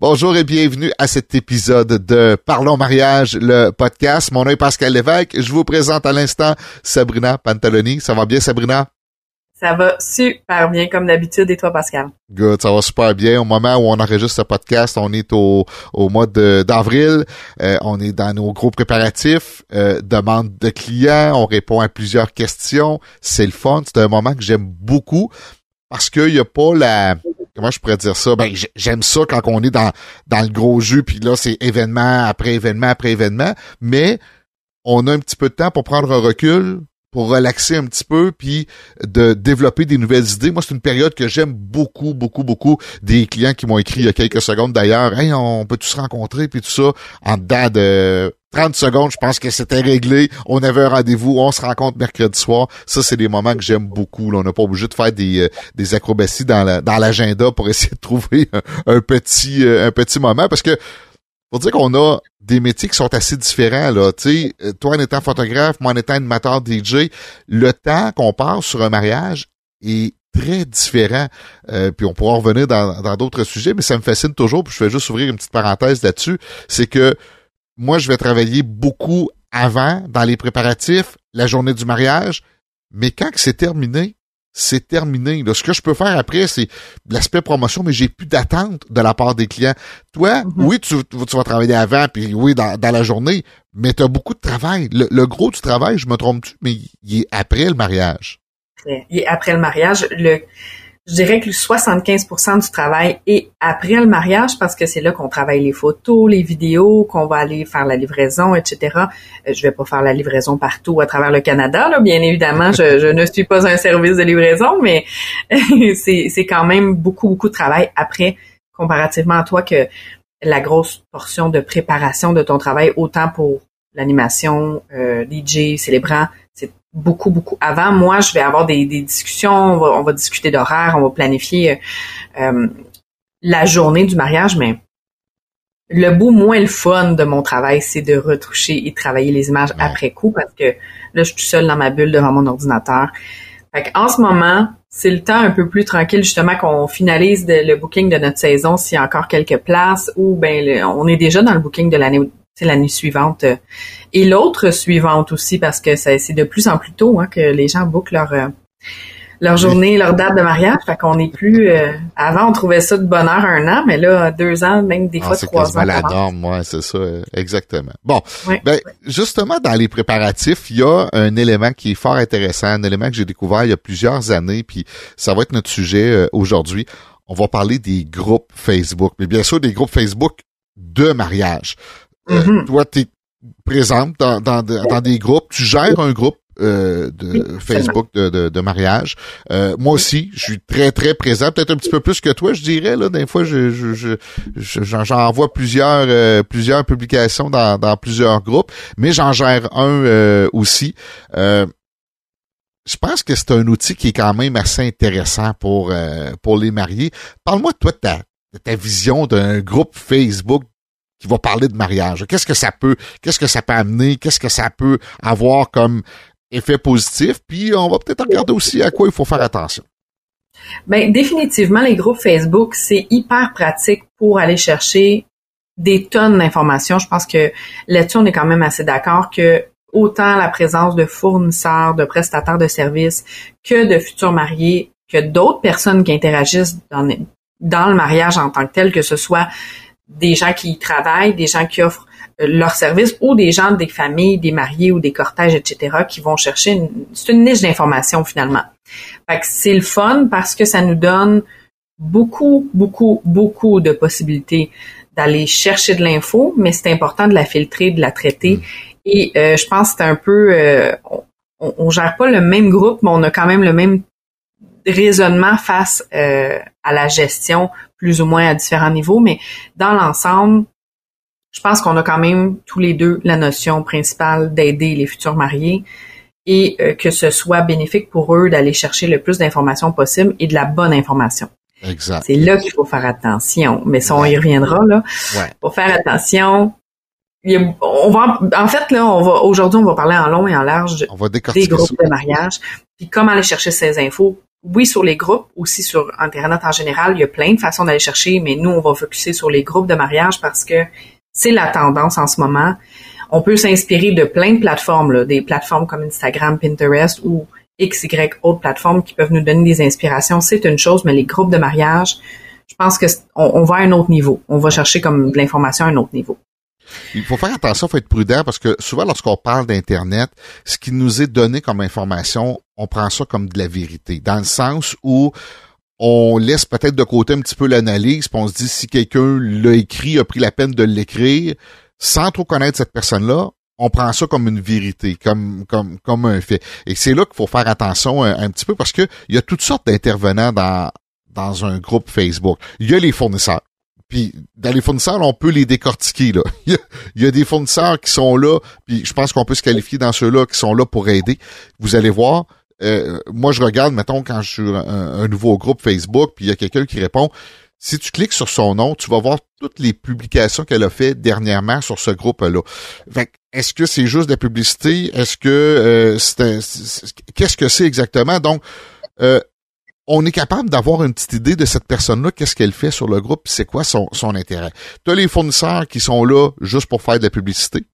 Bonjour et bienvenue à cet épisode de Parlons mariage, le podcast. Mon nom est Pascal Lévesque. Je vous présente à l'instant Sabrina Pantaloni. Ça va bien, Sabrina? Ça va super bien comme d'habitude et toi Pascal? Good, ça va super bien. Au moment où on enregistre ce podcast, on est au, au mois d'avril. Euh, on est dans nos gros préparatifs, euh, demande de clients, on répond à plusieurs questions. C'est le fun. C'est un moment que j'aime beaucoup parce qu'il n'y a pas la comment je pourrais dire ça? Ben j'aime ça quand on est dans dans le gros jus puis là c'est événement après événement après événement mais on a un petit peu de temps pour prendre un recul pour relaxer un petit peu puis de développer des nouvelles idées. Moi, c'est une période que j'aime beaucoup, beaucoup, beaucoup. Des clients qui m'ont écrit il y a quelques secondes d'ailleurs, hey, on peut tous se rencontrer puis tout ça? En dedans de 30 secondes, je pense que c'était réglé. On avait un rendez-vous, on se rencontre mercredi soir. Ça, c'est des moments que j'aime beaucoup. On n'a pas obligé de faire des, euh, des acrobaties dans la, dans l'agenda pour essayer de trouver un, petit euh, un petit moment parce que faut dire qu'on a des métiers qui sont assez différents là. Tu sais, euh, toi en étant photographe, moi en étant animateur DJ, le temps qu'on passe sur un mariage est très différent. puis on pourra revenir dans d'autres sujets, mais ça me fascine toujours. Puis je vais juste ouvrir une petite parenthèse là-dessus, c'est que moi, je vais travailler beaucoup avant, dans les préparatifs, la journée du mariage, mais quand c'est terminé, c'est terminé. ce que je peux faire après, c'est l'aspect promotion, mais j'ai plus d'attente de la part des clients. Toi, mm-hmm. oui, tu, vas travailler avant, puis oui, dans, la journée, mais tu as beaucoup de travail. Le, gros du travail, je me trompe-tu, mais il est après le mariage? Il est après le mariage. Le, je dirais que 75% du travail est après le mariage parce que c'est là qu'on travaille les photos, les vidéos, qu'on va aller faire la livraison, etc. Euh, je vais pas faire la livraison partout à travers le Canada, là, bien évidemment. Je, je ne suis pas un service de livraison, mais c'est quand même beaucoup, beaucoup de travail après, comparativement à toi que la grosse portion de préparation de ton travail, autant pour l'animation, euh, DJ, célébrant, beaucoup, beaucoup avant. Moi, je vais avoir des, discussions, on va, discuter d'horaire, on va planifier euh, euh, la journée du mariage, mais le bout moins le fun de mon travail, c'est de retoucher et travailler les images après coup parce que là, je suis seule dans ma bulle devant mon ordinateur. Fait en ce moment, c'est le temps un peu plus tranquille justement qu'on finalise le booking de notre saison s'il y a encore quelques places ou ben on est déjà dans le booking de l'année l'année suivante euh, et l'autre suivante aussi parce que c'est de plus en plus tôt hein, que les gens bookent leur euh, leur journée, leur date de mariage. Fait qu'on est plus. Euh, avant, on trouvait ça de bonheur un an, mais là, deux ans, même des ah, fois trois ans. C'est la norme, ouais, c'est ça, exactement. Bon, ben justement, dans les préparatifs, il y a un élément qui est fort intéressant, un élément que j'ai découvert il y a plusieurs années, puis ça va être notre sujet aujourd'hui. On va parler des groupes Facebook, mais bien sûr des groupes Facebook de mariage. Euh, mm-hmm. toi, tu es présente dans, dans, dans, des groupes, tu gères un groupe euh, de Facebook de, de, mariage. Euh, moi aussi, je suis très très présent, peut-être un petit peu plus que toi, je dirais là. Des fois, je, je, j'en vois plusieurs plusieurs publications dans, dans plusieurs groupes, mais j'en gère un aussi. je pense que c'est un outil qui est quand même assez intéressant pour pour les mariés. Parle-moi toi de ta, de ta vision d'un groupe Facebook qui va parler de mariage. Qu'est-ce que ça peut, qu'est-ce que ça peut amener, qu'est-ce que ça peut avoir comme effet positif, puis on va peut-être regarder aussi à quoi il faut faire attention. Ben définitivement les groupes Facebook, c'est hyper pratique pour aller chercher des tonnes d'informations. Je pense que là-dessus on est quand même assez d'accord que autant la présence de fournisseurs, de prestataires de services que de futurs mariés, que d'autres personnes qui interagissent dans, dans le mariage en tant que tel, que ce soit des gens qui y travaillent, des gens qui offrent euh, leurs services ou des gens des familles, des mariés ou des cortèges, etc., qui vont chercher une, c'est une niche d'information finalement. Fait que c'est le fun parce que ça nous donne beaucoup, beaucoup, beaucoup de possibilités d'aller chercher de l'info, mais c'est important de la filtrer, de la traiter. Mm. Et euh, je pense que c'est un peu, euh, on, on, gère pas le même groupe, mais on a quand même le même raisonnement face euh, à la gestion, plus ou moins à différents niveaux, mais dans l'ensemble, je pense qu'on a quand même tous les deux la notion principale d'aider les futurs mariés et euh, que ce soit bénéfique pour eux d'aller chercher le plus d'informations possible et de la bonne information. Exact. C'est là qu'il faut faire attention, mais ça on y reviendra là. Ouais. Faut faire attention. on va en fait là, on va aujourd'hui on va parler en long et en large on va des groupes de mariage, puis comment aller chercher ces infos oui, sur les groupes, aussi sur Internet en général, il y a plein de façons d'aller chercher, mais nous, on va focuser sur les groupes de mariage parce que c'est la tendance en ce moment. On peut s'inspirer de plein de plateformes, des plateformes comme Instagram, Pinterest ou XY autres plateformes qui peuvent nous donner des inspirations. C'est une chose, mais les groupes de mariage, je pense que on, va à un autre niveau. On va chercher comme de l'information à un autre niveau. Il faut faire attention, il faut être prudent parce que souvent lorsqu'on parle d'Internet, ce qui nous est donné comme information, on prend ça comme de la vérité. Dans le sens où on laisse peut-être de côté un petit peu l'analyse, puis on se dit si quelqu'un l'a écrit, a pris la peine de l'écrire, sans trop connaître cette personne-là, on prend ça comme une vérité, comme comme comme un fait. Et c'est là qu'il faut faire attention un, petit peu parce que il y a toutes sortes d'intervenants dans dans un groupe Facebook. Il y a les fournisseurs. Puis dans les fournisseurs, on peut les décortiquer. Là. Il, y a, des fournisseurs qui sont là, puis je pense qu'on peut se qualifier dans ceux-là qui sont là pour aider. Vous allez voir, euh, moi je regarde, mettons, quand je suis un, un nouveau groupe Facebook, puis il y a quelqu'un qui répond, si tu cliques sur son nom, tu vas voir toutes les publications qu'elle a fait dernièrement sur ce groupe-là. Est-ce que c'est juste de la publicité? Est-ce que euh, c'est qu'est-ce que c'est exactement? Donc, euh, on est capable d'avoir une petite idée de cette personne-là, qu'est-ce qu'elle fait sur le groupe, c'est quoi son, son intérêt. Tu as les fournisseurs qui sont là juste pour faire de la publicité.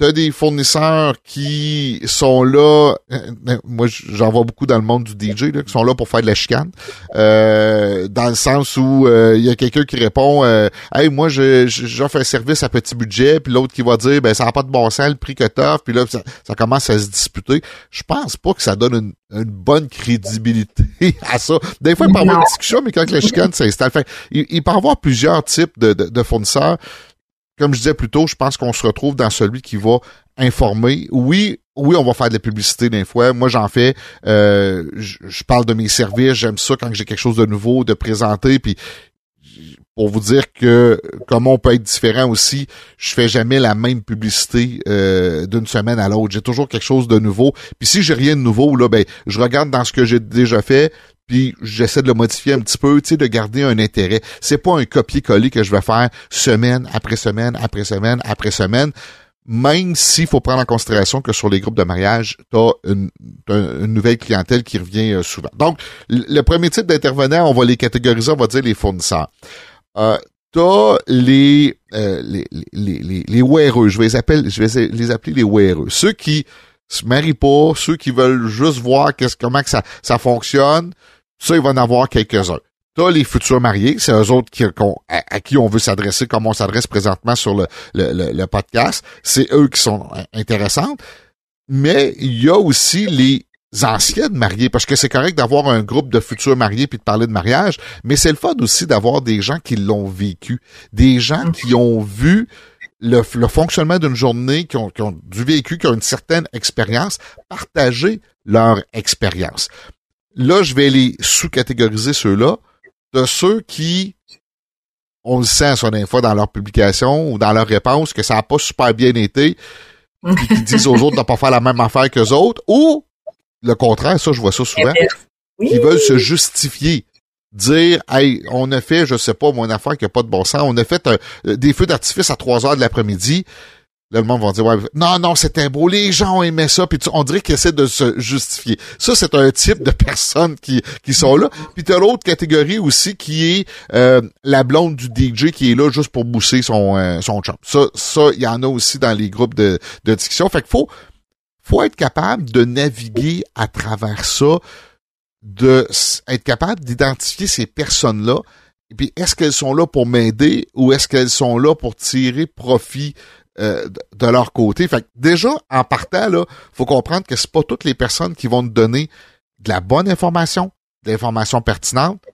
T'as des fournisseurs qui sont là, euh, moi j'en vois beaucoup dans le monde du DJ, là, qui sont là pour faire de la chicane. Euh, dans le sens où euh, il y a quelqu'un qui répond Hey, moi j'offre un service à petit budget, puis l'autre qui va dire ben ça n'a pas de bon sens le prix que t'offres, puis là ça, commence à se disputer. Je pense pas que ça donne une, bonne crédibilité à ça. Des fois, il peut y avoir une discussion, mais quand la chicane s'installe, il, il peut y avoir plusieurs types de, de fournisseurs comme je disais plus tôt, je pense qu'on se retrouve dans celui qui va informer. Oui, oui, on va faire de la publicité des fois. Moi, j'en fais. Euh, je, parle de mes services. J'aime ça quand j'ai quelque chose de nouveau de présenter. Puis pour vous dire que comment on peut être différent aussi, je fais jamais la même publicité euh, d'une semaine à l'autre. J'ai toujours quelque chose de nouveau. Puis si j'ai rien de nouveau, là, ben, je regarde dans ce que j'ai déjà fait, puis j'essaie de le modifier un petit peu, tu sais, de garder un intérêt. C'est pas un copier-coller que je vais faire semaine après semaine après semaine après semaine. Même s'il faut prendre en considération que sur les groupes de mariage, tu as une, nouvelle clientèle qui revient euh, souvent. Donc, le premier type d'intervenants, on va les catégoriser, on va dire les fournisseurs. Euh, t'as les, euh, les, les, les, les weareux, je vais les appeler, je vais les appeler les weareux. Ceux qui se marient pas, ceux qui veulent juste voir comment que ça, ça fonctionne, ça, il va en avoir quelques-uns. T'as les futurs mariés, c'est eux autres qui, à, qui on veut s'adresser comme on s'adresse présentement sur le, le, le, podcast. C'est eux qui sont intéressants. Mais il y a aussi les anciennes mariées, parce que c'est correct d'avoir un groupe de futurs mariés puis de parler de mariage, mais c'est le fun aussi d'avoir des gens qui l'ont vécu, des gens qui ont vu le, le fonctionnement d'une journée, qui ont, qui ont du vécu, qui ont une certaine expérience, partager leur expérience. Là, je vais les sous-catégoriser ceux-là. De ceux qui, on le sent soit des fois dans leur publication ou dans leur réponse que ça n'a pas super bien été, puis qui disent aux autres de ne pas faire la même affaire qu'eux autres, ou le contraire, ça je vois ça souvent, qui veulent se justifier dire hey on a fait je sais pas mon affaire qui a pas de bon sens on a fait des feux d'artifice à 3 heures de l'après-midi Là, le monde va dire, ouais, non, non, c'était beau, les gens ont aimé ça, puis on dirait qu'ils essaient de se justifier. Ça, c'est un type de personnes qui, qui sont là. Puis t'as l'autre catégorie aussi qui est euh, la blonde du DJ qui est là juste pour bousser son, euh, son chum. Ça, ça, il y en a aussi dans les groupes de, de discussion. Fait qu'il faut, faut être capable de naviguer à travers ça, de être capable d'identifier ces personnes-là. Et puis, est-ce qu'elles sont là pour m'aider ou est-ce qu'elles sont là pour tirer profit euh, de leur côté? Fait que déjà, en partant, là, faut comprendre que c'est pas toutes les personnes qui vont nous donner de la bonne information, de l'information pertinente.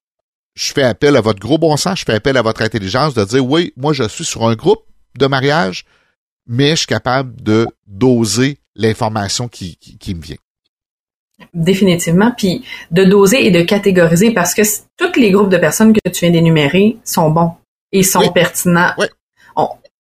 Je fais appel à votre gros bon sens, je fais appel à votre intelligence de dire oui, moi je suis sur un groupe de mariage, mais je suis capable de doser l'information qui, qui, me vient. Définitivement, puis de doser et de catégoriser parce que tous les groupes de personnes que tu viens d'énumérer sont bons et sont pertinents. Oui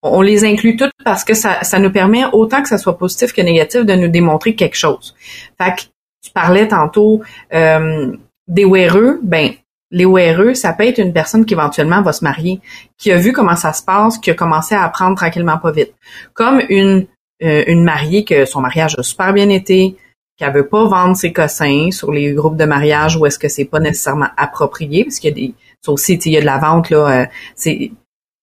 on les inclut toutes parce que ça, ça nous permet, autant que ça soit positif que négatif, de nous démontrer quelque chose. Fait que tu parlais tantôt euh, des WRE, ben les WRE, ça peut être une personne qui éventuellement va se marier, qui a vu comment ça se passe, qui a commencé à apprendre tranquillement pas vite. Comme une, euh, une mariée que son mariage a super bien été, qu'elle veut pas vendre ses cossins sur les groupes de mariage où est-ce que c'est pas nécessairement approprié, parce qu'il y a des, ça aussi, il y a de la vente là, euh, c'est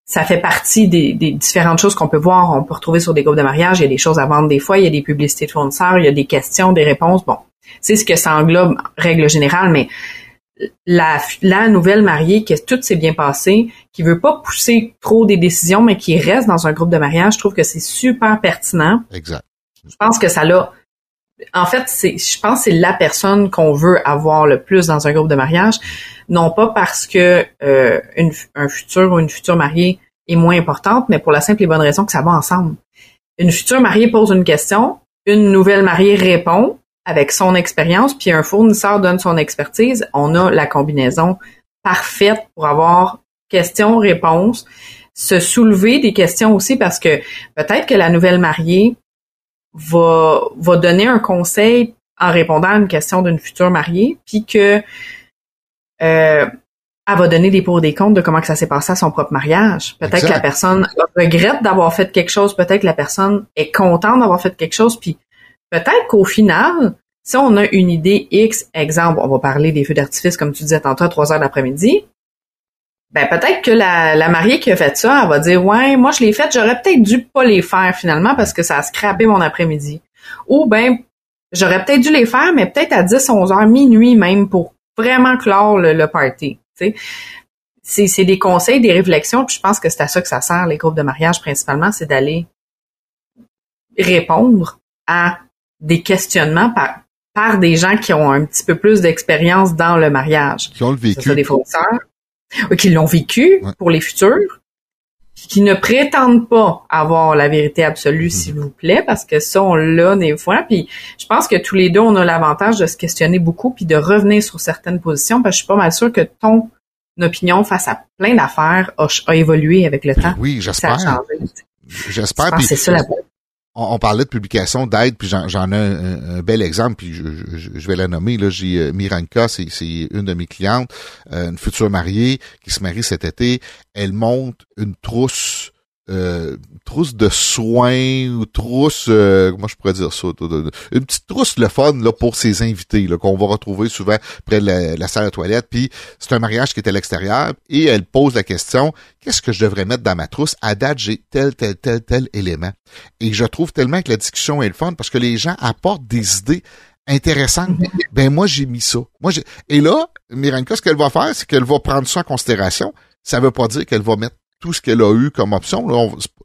ça fait partie des, différentes choses qu'on peut voir, on peut retrouver sur des groupes de mariage. Il y a des choses à vendre des fois, il y a des publicités de fournisseurs, il y a des questions, des réponses. Bon, c'est ce que ça englobe, règle générale, mais la, la nouvelle mariée, que tout s'est bien passé, qui veut pas pousser trop des décisions, mais qui reste dans un groupe de mariage, je trouve que c'est super pertinent. Exact. Je pense que ça l'a. En fait, c'est, je pense que c'est la personne qu'on veut avoir le plus dans un groupe de mariage, non pas parce que euh, une, un futur ou une future mariée est moins importante, mais pour la simple et bonne raison que ça va ensemble. Une future mariée pose une question, une nouvelle mariée répond, avec son expérience, puis un fournisseur donne son expertise, on a la combinaison parfaite pour avoir questions-réponses, se soulever des questions aussi parce que peut-être que la nouvelle mariée va, va donner un conseil en répondant à une question d'une future mariée, puis que euh, elle va donner des pour des comptes de comment que ça s'est passé à son propre mariage. Peut-être que la personne regrette d'avoir fait quelque chose, peut-être que la personne est contente d'avoir fait quelque chose, puis peut-être qu'au final, si on a une idée X, exemple, on va parler des feux d'artifice, comme tu disais tantôt, à 3 heures l'après-midi, ben peut-être que la, la, mariée qui a fait ça, elle va dire Ouais, moi je l'ai fait, j'aurais peut-être dû pas les faire finalement parce que ça a scrappé mon après-midi. Ou ben j'aurais peut-être dû les faire, mais peut-être à 10, 11 heures, minuit même pour vraiment clore le, le party. C'est des conseils, des réflexions, puis je pense que c'est à ça que ça sert, les groupes de mariage principalement, c'est d'aller répondre à des questionnements par, par des gens qui ont un petit peu plus d'expérience dans le mariage. Qui ont le vécu. des fournisseurs, qui l'ont vécu pour les futurs, qui ne prétendent pas avoir la vérité absolue, mhm. s'il vous plaît, parce que ça, on l'a des fois. Puis je pense que tous les deux, on a l'avantage de se questionner beaucoup puis de revenir sur certaines positions, parce que je suis pas mal sûre que ton opinion face à plein d'affaires a, évolué avec le temps. Oui, j'espère. J'espère. C'est ça la on, parlait de publication d'aide, puis j'en ai un, bel exemple, puis je, vais la nommer. Là, j'ai euh, Miranka, c'est une de mes clientes, euh, une future mariée qui se marie cet été. Elle monte une trousse euh, trousse de soins ou trousse, euh, comment je pourrais dire ça, une petite trousse le fun là pour ses invités là qu'on va retrouver souvent près de la, salle de toilette. Puis c'est un mariage qui est à l'extérieur et elle pose la question qu'est-ce que je devrais mettre dans ma trousse? À date j'ai tel tel tel tel élément. Et je trouve tellement que la discussion est le fun parce que les gens apportent des idées intéressantes. Ben moi j'ai mis ça. Moi et là Miranka ce qu'elle va faire c'est qu'elle va prendre ça en considération. Ça veut pas dire qu'elle va mettre tout ce qu'elle a eu comme option.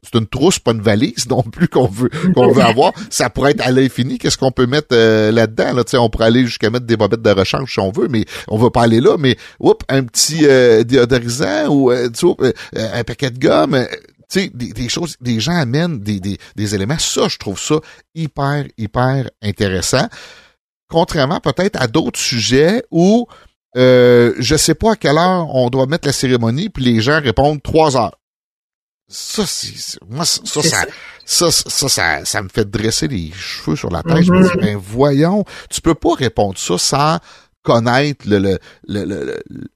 C'est une trousse, pas une valise non plus qu'on veut qu'on veut avoir. Ça pourrait être à l'infini. Qu'est-ce qu'on peut mettre euh, là-dedans? Là, on pourrait aller jusqu'à mettre des bobettes de rechange si on veut, mais on va pas aller là. Mais oups, un petit euh, déodorisant ou euh, un paquet de gomme. tu sais, des, choses, des gens amènent des, des, des éléments. Ça, je trouve ça hyper, hyper intéressant. Contrairement peut-être à d'autres sujets où euh, je sais pas à quelle heure on doit mettre la cérémonie, puis les gens répondent trois heures. Ça, c'est, moi, ça, ça, ça, ça, ça, me fait dresser les cheveux sur la tête. Je me dis, mm-hmm. ben voyons, tu peux pas répondre ça sans connaître le,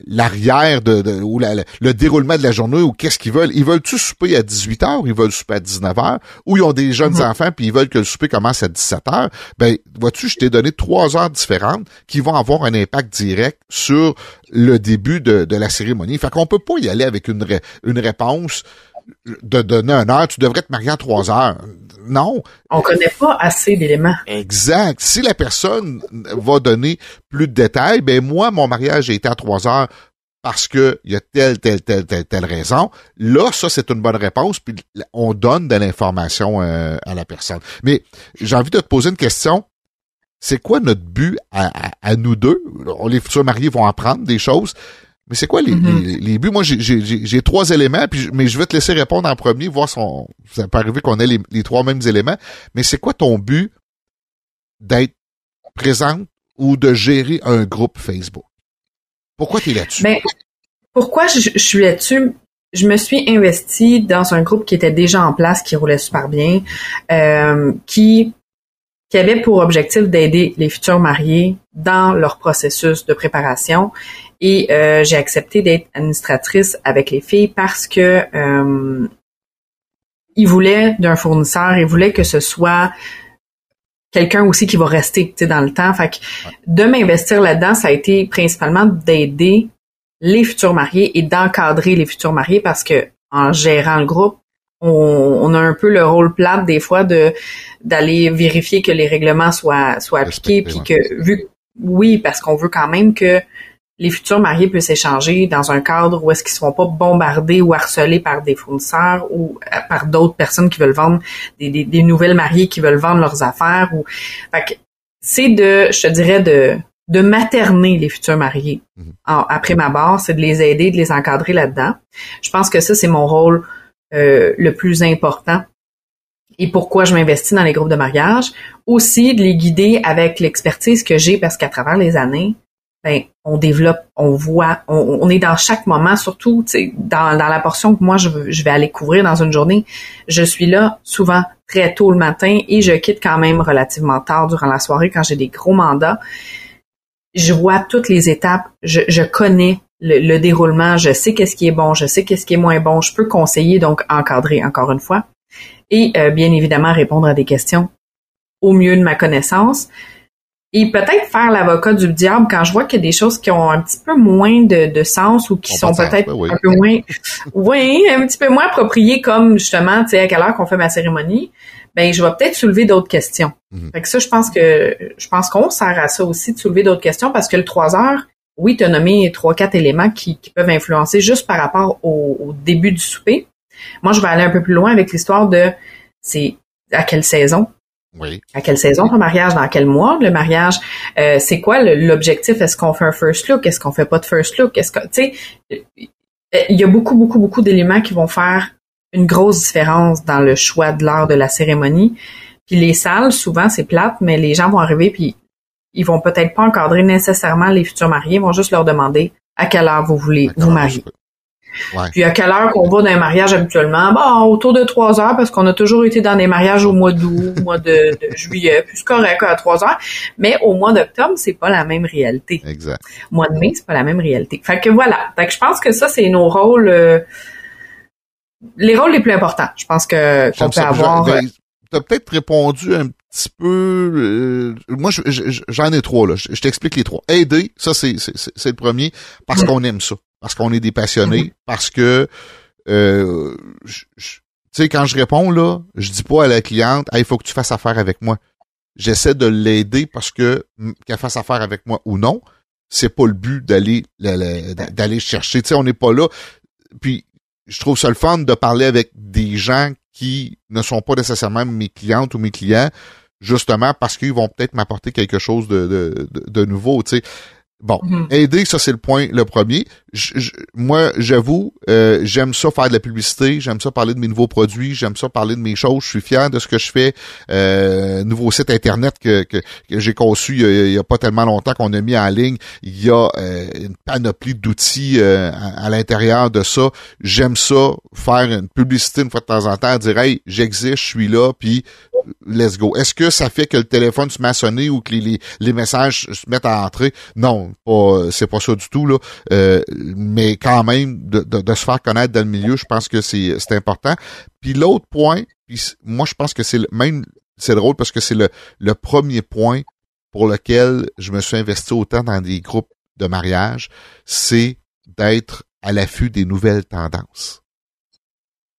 l'arrière de, ou le déroulement de la journée ou qu'est-ce qu'ils veulent? Ils veulent-tu souper à 18 h ou ils veulent souper à 19 h ou ils ont des jeunes mm-hmm. enfants puis ils veulent que le souper commence à 17 h Ben, vois-tu, je t'ai donné trois heures différentes qui vont avoir un impact direct sur le début de, de la cérémonie. Fait qu'on peut pas y aller avec une, une réponse de donner une heure, tu devrais te marier à trois heures. Non. On connaît pas assez d'éléments. Exact. Si la personne va donner plus de détails, ben moi, mon mariage a été à trois heures parce que il y a telle, telle, telle, telle, telle raison. Là, ça, c'est une bonne réponse, puis on donne de l'information euh, à la personne. Mais j'ai envie de te poser une question. C'est quoi notre but à, à nous deux? Les futurs mariés vont apprendre des choses. Mais c'est quoi les, mm-hmm. les, buts? Moi, j'ai trois éléments, puis mais je vais te laisser répondre en premier, voir si on, ça peut arriver qu'on ait les, trois mêmes éléments. Mais c'est quoi ton but d'être présente ou de gérer un groupe Facebook? Pourquoi tu es là-dessus? Ben, pourquoi je, suis là-dessus? Je me suis investie dans un groupe qui était déjà en place, qui roulait super bien, euh, qui qui avait pour objectif d'aider les futurs mariés dans leur processus de préparation. Et euh, j'ai accepté d'être administratrice avec les filles parce que euh, ils voulaient d'un fournisseur, ils voulaient que ce soit quelqu'un aussi qui va rester dans le temps. Fait que de m'investir là-dedans, ça a été principalement d'aider les futurs mariés et d'encadrer les futurs mariés parce que en gérant le groupe, on, a un peu le rôle plat des fois de d'aller vérifier que les règlements soient soient appliqués puis que vu oui parce qu'on veut quand même que les futurs mariés puissent échanger dans un cadre où est-ce qu'ils ne seront pas bombardés ou harcelés par des fournisseurs ou euh, par d'autres personnes qui veulent vendre des, des, nouvelles mariées qui veulent vendre leurs affaires ou c'est de je te dirais de de materner les futurs mariés mhm. après ma barre, c'est de les aider, de les encadrer là-dedans. Je pense que ça c'est mon rôle euh, le plus important et pourquoi je m'investis dans les groupes de mariage. Aussi de les guider avec l'expertise que j'ai parce qu'à travers les années, ben, on développe, on voit, on, est dans chaque moment, surtout dans, dans la portion que moi je, je vais aller couvrir dans une journée. Je suis là souvent très tôt le matin et je quitte quand même relativement tard durant la soirée quand j'ai des gros mandats. Je vois toutes les étapes, je, connais le, déroulement, je sais qu'est-ce qui est bon, je sais qu'est-ce qui est moins bon, je peux conseiller, donc encadrer encore une fois, et euh, bien évidemment répondre à des questions au mieux de ma connaissance et peut-être faire l'avocat du diable quand je vois qu'il y a des choses qui ont un petit peu moins de, sens ou qui sont peut-être un peu moins, oui, un petit peu moins appropriées comme justement, tu sais, à quelle heure qu'on fait ma cérémonie, ben je vais peut-être soulever d'autres questions. Mhm. Fait que ça, je pense que je pense qu'on sert à ça aussi de soulever d'autres questions parce que le 3 heures, oui, tu as nommé trois, quatre éléments qui, peuvent influencer juste par rapport au, au début du souper. Moi, je vais aller un peu plus loin avec l'histoire de c'est à quelle saison, oui. À quelle saison ton mariage? Dans quel mois? Le mariage? Euh, c'est quoi l'objectif? Est-ce qu'on fait un first look? Est-ce qu'on fait pas de first look? Est-ce que, tu sais, il y a beaucoup, beaucoup, beaucoup d'éléments qui vont faire une grosse différence dans le choix de l'heure de la cérémonie. Puis les salles, souvent, c'est plate, mais les gens vont arriver puis ils vont peut-être pas encadrer nécessairement les futurs mariés, ils vont juste leur demander à quelle heure vous voulez vous marier. Puis à quelle heure qu'on va dans un mariage habituellement? Bon, autour de trois heures, parce qu'on a toujours été dans des mariages au mois d'août, au mois de, juillet, puis c'est correct à trois heures. Mais au mois d'octobre, c'est pas la même réalité. Exact. Au mois de mai, c'est pas la même réalité. Fait que voilà. Fait que je pense que ça, c'est nos rôles, euh, les rôles les plus importants. Je pense que qu'on peut avoir. Ben, tu as peut-être répondu un petit peu. Euh, moi, j'en ai trois là. Je, t'explique les trois. Aider, ça c'est c'est le premier parce qu'on aime ça parce qu'on est des passionnés, mhm. parce que euh, tu sais, quand je réponds là, je dis pas à la cliente, il faut que tu fasses affaire avec moi. J'essaie de l'aider parce que qu'elle fasse affaire avec moi ou non, c'est pas le but d'aller d'aller chercher. Tu sais, on n'est pas là. Puis je trouve ça le fun de parler avec des gens qui ne sont pas nécessairement mes clientes ou mes clients, justement parce qu'ils vont peut-être m'apporter quelque chose de, de, de, de nouveau. Tu sais. Bon, mhm. aider, ça c'est le point, le premier. moi, j'avoue, euh, j'aime ça faire de la publicité, j'aime ça parler de mes nouveaux produits, j'aime ça parler de mes choses, je suis fier de ce que je fais. Euh, nouveau site internet que, que, j'ai conçu il y, a, pas tellement longtemps qu'on a mis en ligne. Il y a euh, une panoplie d'outils euh, à, l'intérieur de ça. J'aime ça, faire une publicité une fois de temps en temps, dire Hey, j'existe, je suis là, puis let's go. Est-ce que ça fait que le téléphone se met à sonner ou que les, les, messages se mettent à entrer? Non, pas, c'est pas ça du tout, là. Euh, mais quand même, de, de, se faire connaître dans le milieu, je pense que c'est, c'est important. Puis l'autre point, moi je pense que c'est le, même c'est drôle parce que c'est le, le premier point pour lequel je me suis investi autant dans des groupes de mariage, c'est d'être à l'affût des nouvelles tendances.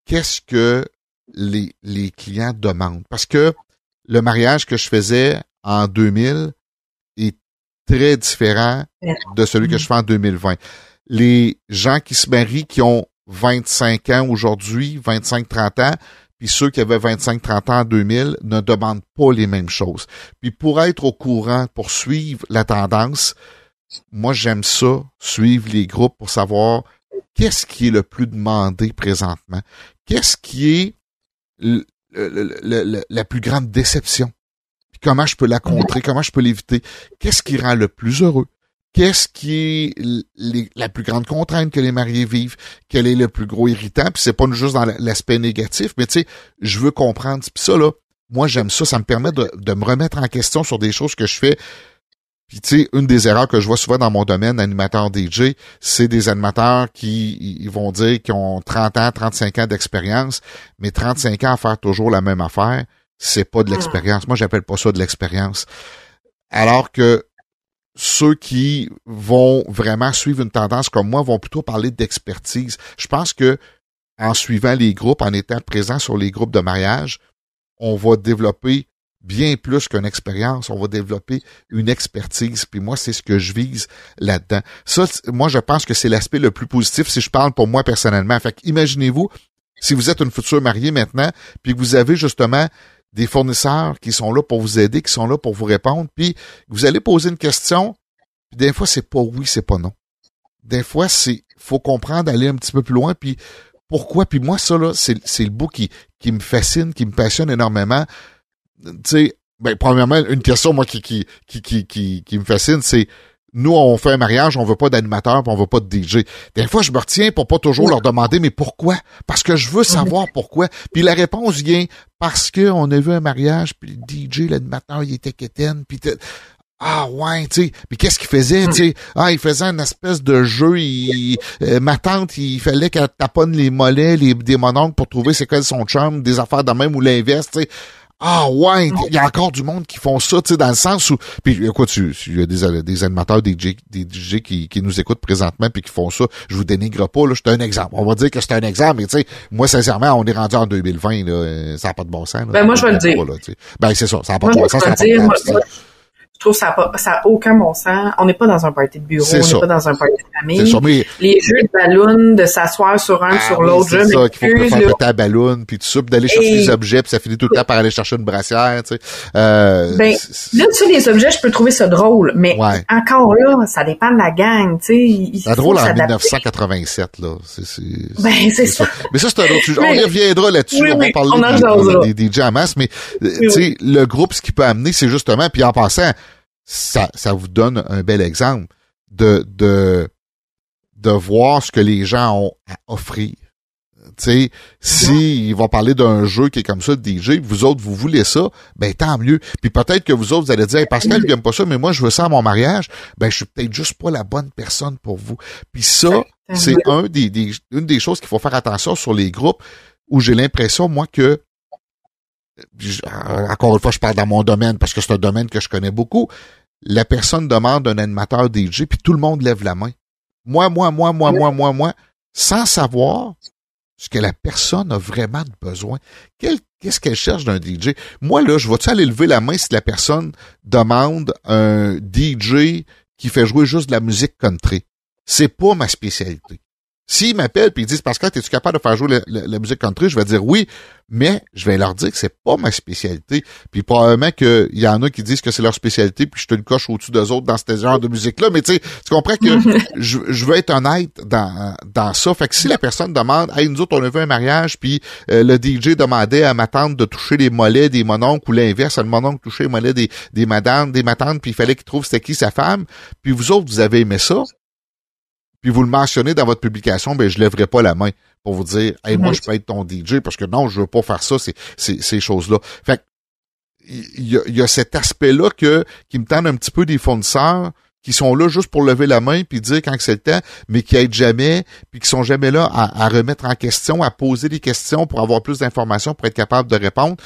Qu'est-ce que les, les clients demandent? Parce que le mariage que je faisais en 2000 est très différent de celui que je fais en 2020. Les gens qui se marient, qui ont 25 ans aujourd'hui, 25-30 ans, puis ceux qui avaient 25-30 ans en 2000 ne demandent pas les mêmes choses. Puis pour être au courant, pour suivre la tendance, moi j'aime ça, suivre les groupes pour savoir qu'est-ce qui est le plus demandé présentement, qu'est-ce qui est la plus grande déception? Comment je peux la contrer? Comment je peux l'éviter? Qu'est-ce qui rend le plus heureux? Qu'est-ce qui est la plus grande contrainte que les mariés vivent? Quel est le plus gros irritant? Puis c'est pas juste dans l'aspect négatif, mais tu sais, je veux comprendre. Puis ça, là, moi, j'aime ça. Ça me permet de, me remettre en question sur des choses que je fais puis tu sais, une des erreurs que je vois souvent dans mon domaine, animateur DJ, c'est des animateurs qui ils vont dire qu'ils ont 30 ans, 35 ans d'expérience, mais 35 ans à faire toujours la même affaire, c'est pas de Hmm. l'expérience. Moi, j'appelle pas ça de l'expérience. Alors que ceux qui vont vraiment suivre une tendance comme moi vont plutôt parler d'expertise. Je pense que en suivant les groupes, en étant présent sur les groupes de mariage, on va développer bien plus qu'une expérience, on va développer une expertise. Puis moi, c'est ce que je vise là-dedans. Ça, moi, je pense que c'est l'aspect le plus positif si je parle pour moi personnellement. Fait imaginez-vous, si vous êtes une future mariée maintenant, puis que vous avez justement des fournisseurs qui sont là pour vous aider, qui sont là pour vous répondre, puis vous allez poser une question, puis des fois, c'est pas oui, c'est pas non. Des fois, c'est faut comprendre, aller un petit peu plus loin, puis pourquoi, puis moi, ça, là, c'est le bout qui, qui me fascine, qui me passionne énormément. Tu sais, ben, premièrement, une question, moi, qui, qui, qui, qui, qui me fascine, c'est nous, on fait un mariage, on veut pas d'animateur, puis on veut pas de DJ. Des fois, je me retiens pour pas toujours leur demander, mais pourquoi? Parce que je veux savoir pourquoi. Puis la réponse vient parce que on a vu un mariage, puis le DJ, l'animateur, il était quétaine, puis t'es- ah ouais, tu sais. Puis qu'est-ce qu'il faisait, tu sais? Ah, il faisait une espèce de jeu. Il, euh, ma tante, il fallait qu'elle taponne les mollets, les des mononcles pour trouver c'est quoi son chum, des affaires de même ou l'inverse, tu sais. Ah ouais, il y a encore du monde qui font ça, tu sais, dans le sens où. Puis écoute, il y a des, des animateurs, des DJ, des DJ qui, qui nous écoutent présentement puis qui font ça. Je vous dénigre pas, là, c'est un exemple. On va dire que c'est un exemple, mais tu sais, moi, sincèrement, on est rendu en 2020, là, euh, ça n'a pas de bon sens. là. Ben, moi, je vais le dire. Pas, là, ben c'est ça, ça n'a pas de bon pas de sens. Je trouve que ça n'a pas, ça a aucun bon sens. On n'est pas dans un party de bureau, on n'est pas dans un party de famille. ça, mais Les jeux de ballon, de s'asseoir sur un, Ah sur oui, l'autre, c'est ça, qu'il faut m'excuse, faire péter ballon, puis tout ça, puis d'aller chercher Et- des objets, puis ça finit tout le temps par aller chercher une brassière, tu sais. Euh, Ben, Là, tu sais, les objets, je peux trouver ça drôle, mais Ouais. encore là, ça dépend de la gang, tu sais. c'est drôle en s'adapter. 1987, là. C'est, c'est, Ben, c'est ça. Mais ça, c'est un autre sujet. On y reviendra là-dessus. Oui, on va parler on des, des, des masse, mais euh, Oui, tu sais, le groupe, ce qu'il peut amener, c'est justement, puis en passant, ça, ça vous donne un bel exemple de, de, de voir ce que les gens ont à offrir. Tu sais, si il va parler d'un jeu qui est comme ça, DJ, vous autres, vous voulez ça, ben tant mieux. Puis peut-être que vous autres, vous allez dire, hey, Pascal, il aime pas ça, mais moi, je veux ça à mon mariage. Ben, je suis peut-être juste pas la bonne personne pour vous. Puis ça, c'est un des, des, une des choses qu'il faut faire attention sur les groupes où j'ai l'impression, moi, que encore une fois, je parle dans mon domaine parce que c'est un domaine que je connais beaucoup. La personne demande un animateur DJ, puis tout le monde lève la main. Moi, moi, moi, moi, moi, moi, moi, sans savoir ce que la personne a vraiment besoin. Qu'est-ce qu'elle cherche d'un DJ? Moi, là, je vais-tu aller lever la main si la personne demande un DJ qui fait jouer juste de la musique country? C'est pas ma spécialité. S'ils m'appellent et ils disent Pascal, es-tu capable de faire jouer la, musique country? Je vais dire oui, mais je vais leur dire que c'est pas ma spécialité. Puis probablement qu'il y en a qui disent que c'est leur spécialité, puis je te le coche au-dessus d'eux autres dans ce genre de musique-là. Mais tu sais, tu comprends que je, je veux être honnête dans, dans ça. Fait que si la personne demande Hey, nous autres, on a vu un mariage, puis euh, le DJ demandait à ma tante de toucher les mollets des mononcles ou l'inverse, à le mononcle toucher les mollets des, des madames, des matantes, puis il fallait qu'il trouve c'était qui sa femme. Puis vous autres, vous avez aimé ça puis vous le mentionnez dans votre publication, ben je lèverai pas la main pour vous dire Hey, moi je peux être ton DJ parce que non, je veux pas faire ça, c'est, ces choses-là. Fait que, il y a, y a cet aspect-là que qui me tente un petit peu des fournisseurs qui sont là juste pour lever la main puis dire quand c'est le temps, mais qui aident jamais, puis qui sont jamais là à, à remettre en question, à poser des questions pour avoir plus d'informations, pour être capable de répondre.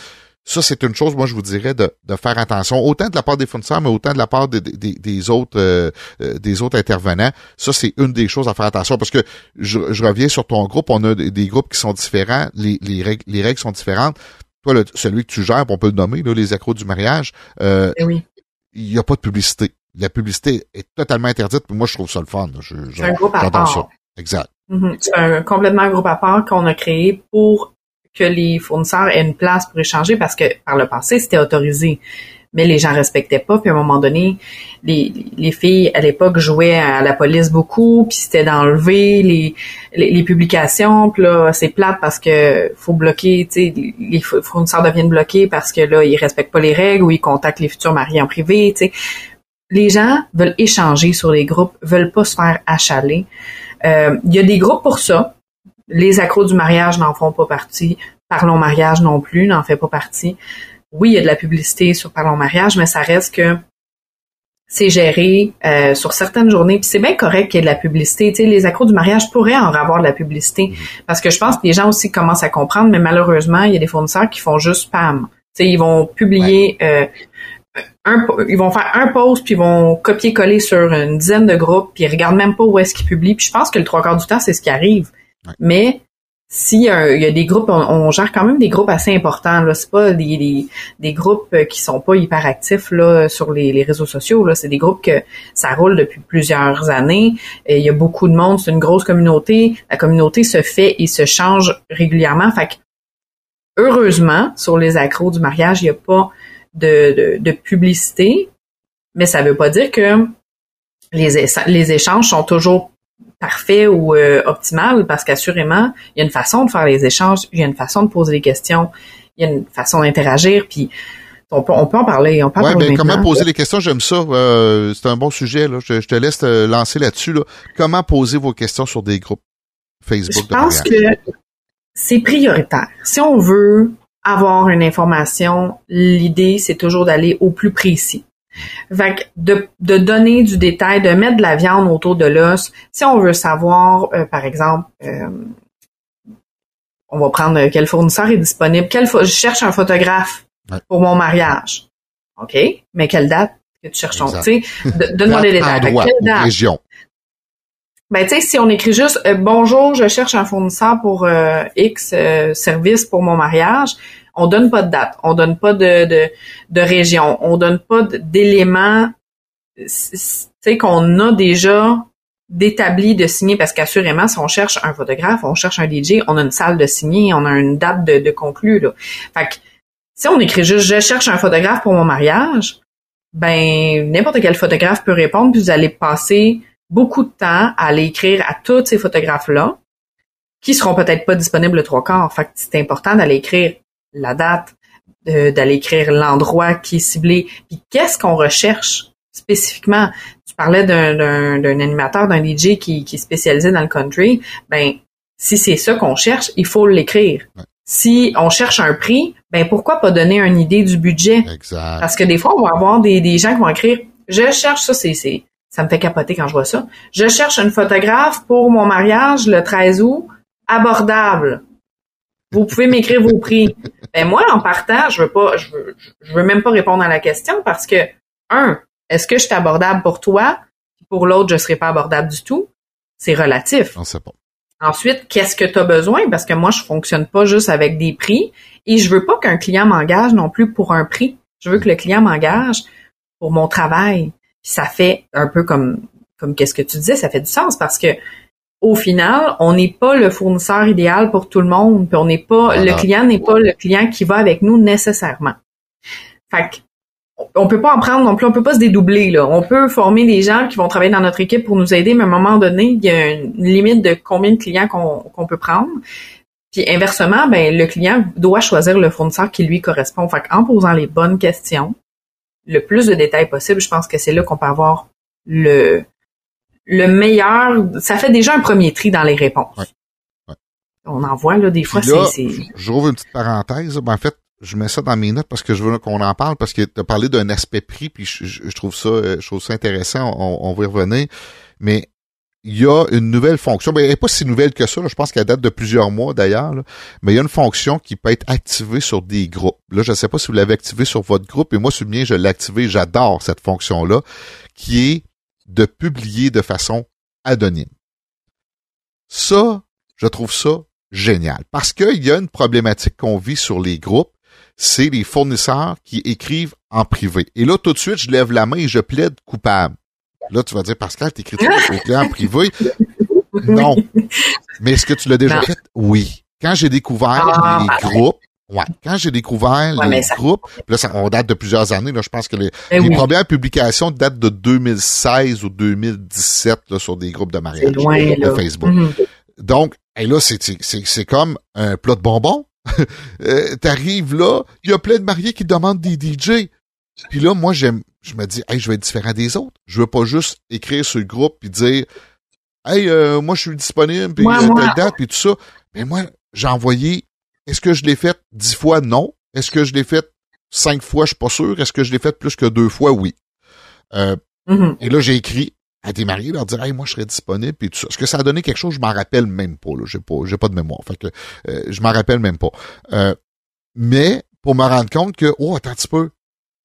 Ça, c'est une chose, moi, je vous dirais de, de faire attention, autant de la part des fournisseurs, mais autant de la part des- des- des autres euh, euh, des autres intervenants. Ça, c'est une des choses à faire attention parce que je, je reviens sur ton groupe. On a des, des groupes qui sont différents. Les, les, règles, les règles sont différentes. Toi, le- celui que tu gères, on peut le nommer, là, les accros du mariage, euh, Eh oui. il n'y a pas de publicité. La publicité est totalement interdite. Puis moi, je trouve ça le fun. Je, je- C'est un groupe à part. ça. Exact. Mhm. C'est un complètement un groupe à part qu'on a créé pour que les fournisseurs aient une place pour échanger parce que par le passé, c'était autorisé. Mais les gens respectaient pas. Puis à un moment donné, les, les filles à l'époque jouaient à la police beaucoup, puis c'était d'enlever les, les, les publications. Puis là, c'est plate parce que faut bloquer, tu sais, les fournisseurs deviennent bloqués parce que là, ils respectent pas les règles ou ils contactent les futurs mariés en privé, tu sais. Les gens veulent échanger sur les groupes, veulent pas se faire achaler. Euh, Il y a des groupes pour ça. Les accros du mariage n'en font pas partie. Parlons mariage non plus n'en fait pas partie. Oui, il y a de la publicité sur Parlons mariage, mais ça reste que c'est géré euh, sur certaines journées. Puis c'est bien correct qu'il y ait de la publicité. Tu sais, les accros du mariage pourraient en avoir de la publicité. Parce que je pense que les gens aussi commencent à comprendre, mais malheureusement, il y a des fournisseurs qui font juste spam. sais, ils vont publier euh, un, ils vont faire un post puis ils vont copier-coller sur une dizaine de groupes puis ils regardent même pas où est-ce qu'ils publient. Puis je pense que le trois quarts du temps c'est ce qui arrive. Mais si il y a des groupes, on, gère quand même des groupes assez importants. Là, c'est pas des, des, groupes qui sont pas hyper actifs là sur les, réseaux sociaux. Là, c'est des groupes que ça roule depuis plusieurs années. Il y a beaucoup de monde, c'est une grosse communauté. La communauté se fait et se change régulièrement. Fait que, heureusement, sur les accros du mariage, il n'y a pas de, de, publicité, mais ça veut pas dire que les, les échanges sont toujours parfait ou euh, optimal parce qu'assurément, il y a une façon de faire les échanges, il y a une façon de poser des questions, il y a une façon d'interagir, puis on peut, on peut en parler. On peut ouais, mais comment poser les questions, j'aime ça. Euh, c'est un bon sujet. Là. Je, te laisse te lancer là-dessus. Là. Comment poser vos questions sur des groupes Facebook? Je pense que c'est prioritaire. Si on veut avoir une information, l'idée, c'est toujours d'aller au plus précis. Fait de, de donner du détail, de mettre de la viande autour de l'os. Si on veut savoir, euh, par exemple, euh, on va prendre quel fournisseur est disponible. Quel je cherche un photographe pour mon mariage. OK? Mais quelle date que tu cherches? Tu sais, donne-moi des détails. Endroit, quelle date? Région. Ben, tu sais, si on écrit juste euh, bonjour, je cherche un fournisseur pour X service pour mon mariage, on donne pas de date, on donne pas de, de, région, on donne pas d'éléments qu'on a déjà d'établi de signer parce qu'assurément si on cherche un photographe, on cherche un DJ, on a une salle de signer, on a une date de, de conclu là. Fait que si on écrit juste je cherche un photographe pour mon mariage, ben n'importe quel photographe peut répondre puis vous allez passer beaucoup de temps à aller écrire à tous ces photographes là qui seront peut-être pas disponibles le trois quarts. Fait c'est important d'aller écrire la date, d'aller écrire l'endroit qui est ciblé, puis qu'est-ce qu'on recherche spécifiquement? Tu parlais d'un animateur, d'un DJ qui, qui est spécialisé dans le country. Ben, si c'est ça qu'on cherche, il faut l'écrire. Si on cherche un prix, ben pourquoi pas donner une idée du budget? Exact. Parce que des fois, on va avoir des, des gens qui vont écrire Je cherche ça, c'est, c'est ça me fait capoter quand je vois ça. Je cherche une photographe pour mon mariage le 13 août, abordable. Vous pouvez m'écrire vos prix. Ben moi, en partant, je veux pas, je veux, je veux même pas répondre à la question parce que un, est-ce que je suis abordable pour toi? Pour l'autre, je serai pas abordable du tout. C'est relatif. On sait pas. Ensuite, qu'est-ce que tu as besoin? Parce que moi, je fonctionne pas juste avec des prix et je veux pas qu'un client m'engage non plus pour un prix. Je veux que le client m'engage pour mon travail. ça fait un peu comme comme qu'est-ce que tu disais, ça fait du sens parce que au final, on n'est pas le fournisseur idéal pour tout le monde, puis on n'est pas le client n'est pas le client qui va avec nous nécessairement. Fait que, on peut pas en prendre non plus, on peut pas se dédoubler là. On peut former des gens qui vont travailler dans notre équipe pour nous aider, mais à un moment donné, il y a une limite de combien de clients qu'on peut prendre. Puis inversement, ben le client doit choisir le fournisseur qui lui correspond. Fait en posant les bonnes questions, le plus de détails possible, je pense que c'est là qu'on peut avoir le le meilleur, ça fait déjà un premier tri dans les réponses. On en voit là des fois. c'est, Je rouvre une petite parenthèse. Ben, en fait, je mets ça dans mes notes parce que je veux qu'on en parle parce que tu as parlé d'un aspect prix puis je, trouve ça je trouve ça intéressant. On, va y revenir. Mais il y a une nouvelle fonction. Ben, elle n'est pas si nouvelle que ça. Je pense qu'elle date de plusieurs mois d'ailleurs. Mais il y a une fonction qui peut être activée sur des groupes. Là, je ne sais pas si vous l'avez activée sur votre groupe. Et moi, sur le mien, je l'ai activée. J'adore cette fonction-là, qui est de publier de façon anonyme. Ça, je trouve ça génial parce qu'il y a une problématique qu'on vit sur les groupes, c'est les fournisseurs qui écrivent en privé. Et là, tout de suite, je lève la main et je plaide coupable. Là, tu vas dire, Pascal, t'écris au en privé? Non. Mais est-ce que tu l'as déjà fait? Oui. Quand j'ai découvert ah, les groupes, Ouais. Quand j'ai découvert les groupes, là, ça, on date de plusieurs années, là, je pense que les, ben premières publications datent de 2016 ou 2017 là, sur des groupes de mariage de Facebook. Mhm. Donc, et là, c'est, c'est, c'est comme un plat de bonbons. euh, T'arrives là, il y a plein de mariés qui demandent des DJ. Puis là, moi, j'aime, je me dis, hey, je vais être différent des autres. Je veux pas juste écrire sur le groupe puis dire, hey, euh, moi, je suis disponible, puis date, puis tout ça. Mais moi, j'ai envoyé est-ce que je l'ai fait dix fois? Non. Est-ce que je l'ai fait cinq fois? Je suis pas sûr. Est-ce que je l'ai fait plus que deux fois? Oui. Euh, mm-hmm. Et là, j'ai écrit à des mariés leur dire hey, moi je serais disponible et tout ça. Est-ce que ça a donné quelque chose? Je m'en rappelle même pas. Là. J'ai pas, j'ai pas de mémoire. Fait que euh, je m'en rappelle même pas. Euh, mais pour me rendre compte que, oh, attends un petit peu,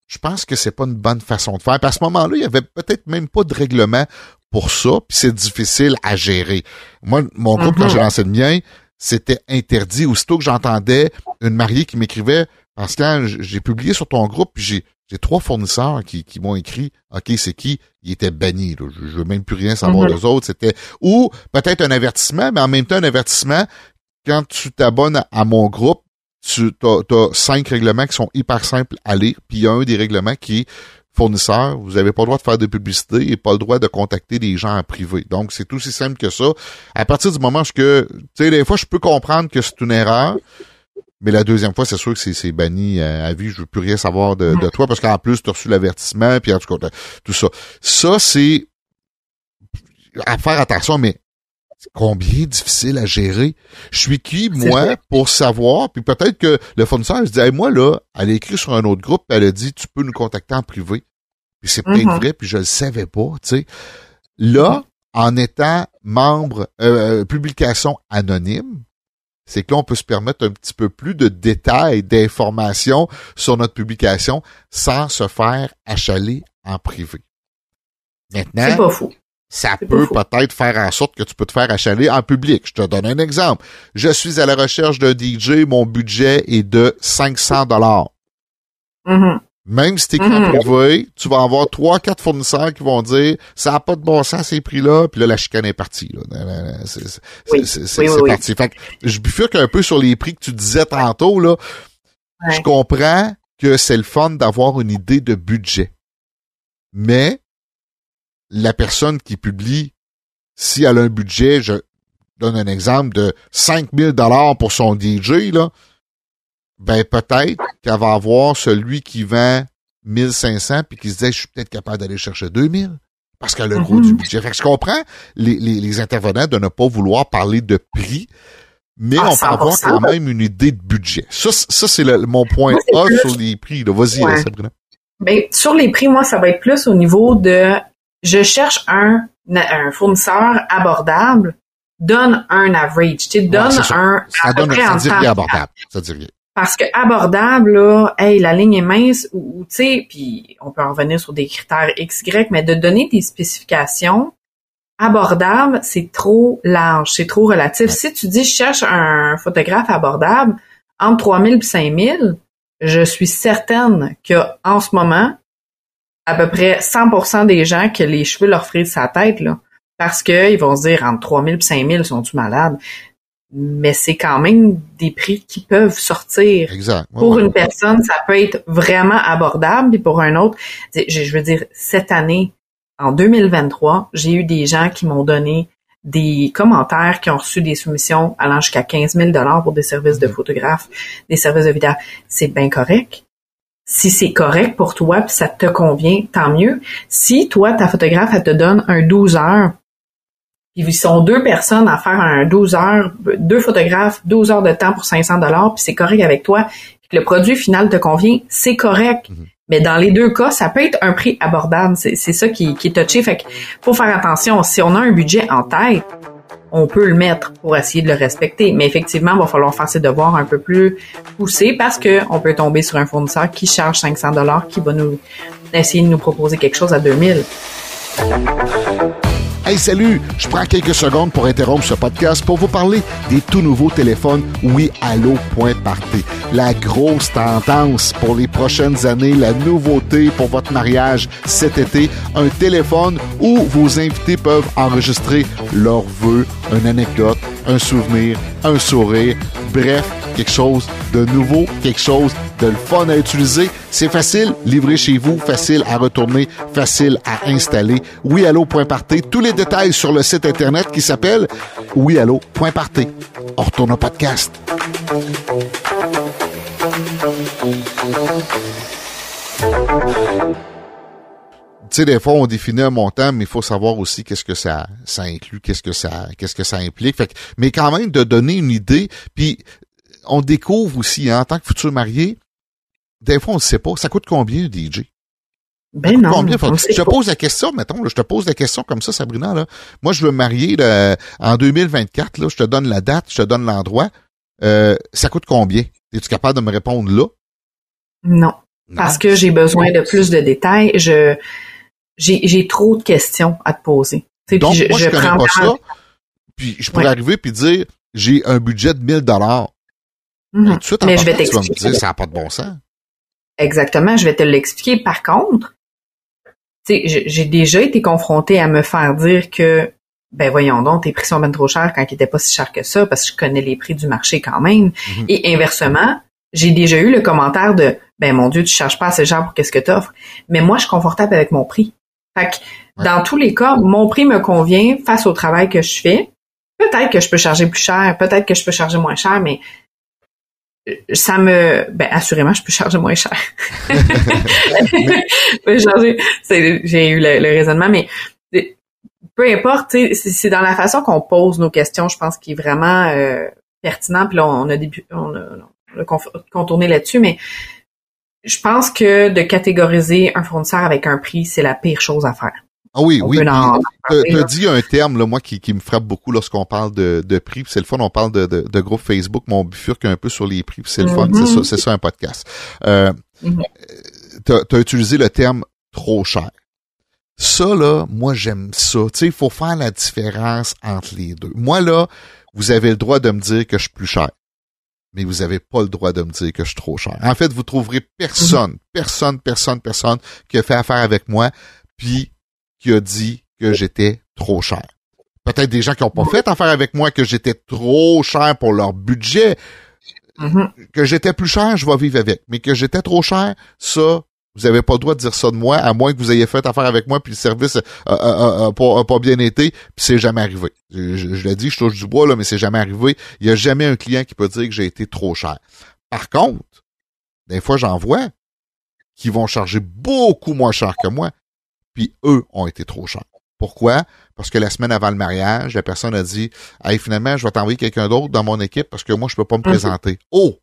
je pense que c'est pas une bonne façon de faire. Puis à ce moment-là, il y avait peut-être même pas de règlement pour ça, puis c'est difficile à gérer. Moi, mon groupe, quand j'ai mhm. lancé le mien, c'était interdit. Aussitôt que j'entendais une mariée qui m'écrivait, parce que j'ai publié sur ton groupe, puis j'ai j'ai trois fournisseurs qui, qui m'ont écrit OK, c'est qui? Ils étaient bannis. Je, veux même plus rien savoir mhm. des autres. C'était ou peut-être un avertissement, mais en même temps un avertissement. Quand tu t'abonnes à mon groupe, tu as, cinq règlements qui sont hyper simples à lire. Puis il y a un des règlements qui est fournisseur, vous n'avez pas le droit de faire de publicité et pas le droit de contacter des gens en privé. Donc, c'est aussi simple que ça. À partir du moment où tu sais, des fois, je peux comprendre que c'est une erreur, mais la deuxième fois, c'est sûr que c'est banni à vie. Je veux plus rien savoir de, toi parce qu'en plus, tu as reçu l'avertissement, puis en tout cas, tout ça. Ça, c'est à faire attention, mais combien difficile à gérer. Je suis qui, moi, pour savoir, puis peut-être que le fournisseur se dit, moi, là, elle a écrit sur un autre groupe, elle a dit, tu peux nous contacter en privé. Puis c'est peut-être mm-hmm. vrai, puis je le savais pas, tu sais. Là, mm-hmm. en étant membre, euh, euh, publication anonyme, c'est que là, on peut se permettre un petit peu plus de détails, d'informations sur notre publication sans se faire achaler en privé. Maintenant, c'est pas fou ça peut peut-être faire en sorte que tu peux te faire achaler en public. Je te donne un exemple. Je suis à la recherche d'un DJ, mon budget est de 500 dollars. Mm-hmm. Même si tu es mm tu vas avoir trois, quatre fournisseurs qui vont dire ça n'a pas de bon sens ces prix-là, puis là la chicane est partie. C'est parti. Fait que je bifurque un peu sur les prix que tu disais tantôt là. Je comprends que c'est le fun d'avoir une idée de budget, mais la personne qui publie, si elle a un budget, je donne un exemple de 5000 dollars pour son DJ, là, ben peut-être qu'elle va avoir celui qui vend 1500 puis qui se dit je suis peut-être capable d'aller chercher 2000 parce qu'elle a le gros du mhm. budget. Fait que je comprends les, les, intervenants de ne pas vouloir parler de prix, mais ah, on peut avoir quand même une idée de budget. Ça, ça c'est mon point A sur les prix. Vas-y, Sabrina. Ben, sur les prix, moi, ça va être plus au niveau de je cherche un, un fournisseur abordable, donne un average, tu sais, donne un ça donne, ça dit rien abordable, ça dit rien. Parce que abordable là, hey, la ligne est mince ou tu sais, puis on peut en revenir sur des critères XY, mais de donner des spécifications abordable, c'est trop large, c'est trop relatif. Si tu dis je cherche un photographe abordable entre 3000 et 5000, je suis certaine que en ce moment, à peu près 100% des gens que les cheveux leur frisent sa tête, là. Parce qu'ils vont se dire, entre 3000 et 5000, sont-tu malades? Mais c'est quand même des prix qui peuvent sortir. Exact. pour une personne, ça peut être vraiment abordable. Et pour un autre, je veux dire, cette année, en 2023, j'ai eu des gens qui m'ont donné des commentaires qui ont reçu des soumissions allant jusqu'à 15 000 pour des services de mm-hmm. photographe, des services de vidéo. C'est bien correct si c'est correct pour toi puis ça te convient, tant mieux. Si toi, ta photographe, elle te donne un 12 heures, puis ils sont deux personnes à faire un 12 heures, deux photographes, 12 heures de temps pour 500 dollars, puis c'est correct avec toi, puis que le produit final te convient, c'est correct. Mhm. Mais dans les deux cas, ça peut être un prix abordable. C'est ça qui, qui est touché. Fait que faut faire attention. Si on a un budget en tête, on peut le mettre pour essayer de le respecter. Mais effectivement, il va falloir faire ses devoirs un peu plus poussés parce qu'on peut tomber sur un fournisseur qui charge 500 dollars, qui va nous essayer de nous proposer quelque chose à 2000. Hey, salut! Je prends quelques secondes pour interrompre ce podcast pour vous parler des tout nouveaux téléphones Oui La grosse tendance pour les prochaines années, la nouveauté pour votre mariage cet été, un téléphone où vos invités peuvent enregistrer leurs vœux, une anecdote, un souvenir, un sourire, bref, quelque chose de nouveau, quelque chose de le fun à utiliser. C'est facile, livré chez vous, facile à retourner, facile à installer. WeAllo.party. Tous les détails sur le site internet qui s'appelle WeAllo.party. On retourne au podcast. tu sais, des fois, on définit un montant, mais il faut savoir aussi qu'est-ce que ça, ça inclut, qu'est-ce que ça, qu'est-ce que ça implique. Fait mais quand même, de donner une idée, puis on découvre aussi, hein, en tant que futur marié, des fois, on ne sait pas. Ça coûte combien un DJ? Ben non. Combien? je te pose la question, mettons, je te pose la question comme ça, Sabrina. Là. Moi, je veux me marier en 2024. Là, je te donne la date, je te donne l'endroit. Euh, ça coûte combien? Es-tu capable de me répondre là? Non. Parce que j'ai besoin de plus de détails. Je j'ai trop de questions à te poser. Donc, je, moi, je, connais pas ça. Puis je pourrais arriver puis dire j'ai un budget de 1000 dollars. Mm Mais je vais t'expliquer. Ça n'a pas de bon sens. Exactement, je vais te l'expliquer. Par contre, j'ai déjà été confrontée à me faire dire que ben voyons donc, tes prix sont bien trop chers quand ils n'étaient pas si chers que ça, parce que je connais les prix du marché quand même. Mhm. Et inversement, j'ai déjà eu le commentaire de ben mon Dieu, tu cherches pas assez cher pour qu'est-ce que tu offres. Mais moi, je suis confortable avec mon prix. Fait que dans tous les cas, mon prix me convient face au travail que je fais. Peut-être que je peux charger plus cher, peut-être que je peux charger moins cher, mais ça me ben assurément je peux charger moins cher. J'ai eu le, raisonnement mais peu importe c'est dans la façon qu'on pose nos questions je pense qu'il est vraiment euh, pertinent. Puis là on a, début, on a, contourné là-dessus mais je pense que de catégoriser un fournisseur avec un prix c'est la pire chose à faire ah oui, oui. Tu as dit un terme là, moi qui, qui me frappe beaucoup lorsqu'on parle de, de prix. C'est le fun, on parle de, de, de groupe Facebook, mais on bifurque un peu sur les prix. C'est le fun, c'est ça, mm-hmm. c'est ça un podcast. Euh, mm-hmm. Tu as, utilisé le terme trop cher. Ça, là, moi, j'aime ça. Tu sais, il faut faire la différence entre les deux. Moi, là, vous avez le droit de me dire que je suis plus cher. Mais vous avez pas le droit de me dire que je suis trop cher. En fait, vous trouverez personne, mm-hmm. personne, personne, personne qui a fait affaire avec moi, puis qui a dit que j'étais trop cher. Peut-être des gens qui n'ont pas fait affaire avec moi, que j'étais trop cher pour leur budget. Mm-hmm. Que j'étais plus cher, je vais vivre avec. Mais que j'étais trop cher, ça, vous avez pas le droit de dire ça de moi, à moins que vous ayez fait affaire avec moi, puis le service a, pas, bien été, puis c'est jamais arrivé. Je, je, l'ai dit, je touche du bois, là, mais c'est jamais arrivé. Il y a jamais un client qui peut dire que j'ai été trop cher. Par contre, des fois, j'en vois qui vont charger beaucoup moins cher que moi, puis eux ont été trop chers. Pourquoi? Parce que la semaine avant le mariage, la personne a dit Hey, finalement, je vais t'envoyer quelqu'un d'autre dans mon équipe parce que moi, je peux pas me mhm. présenter. Oh!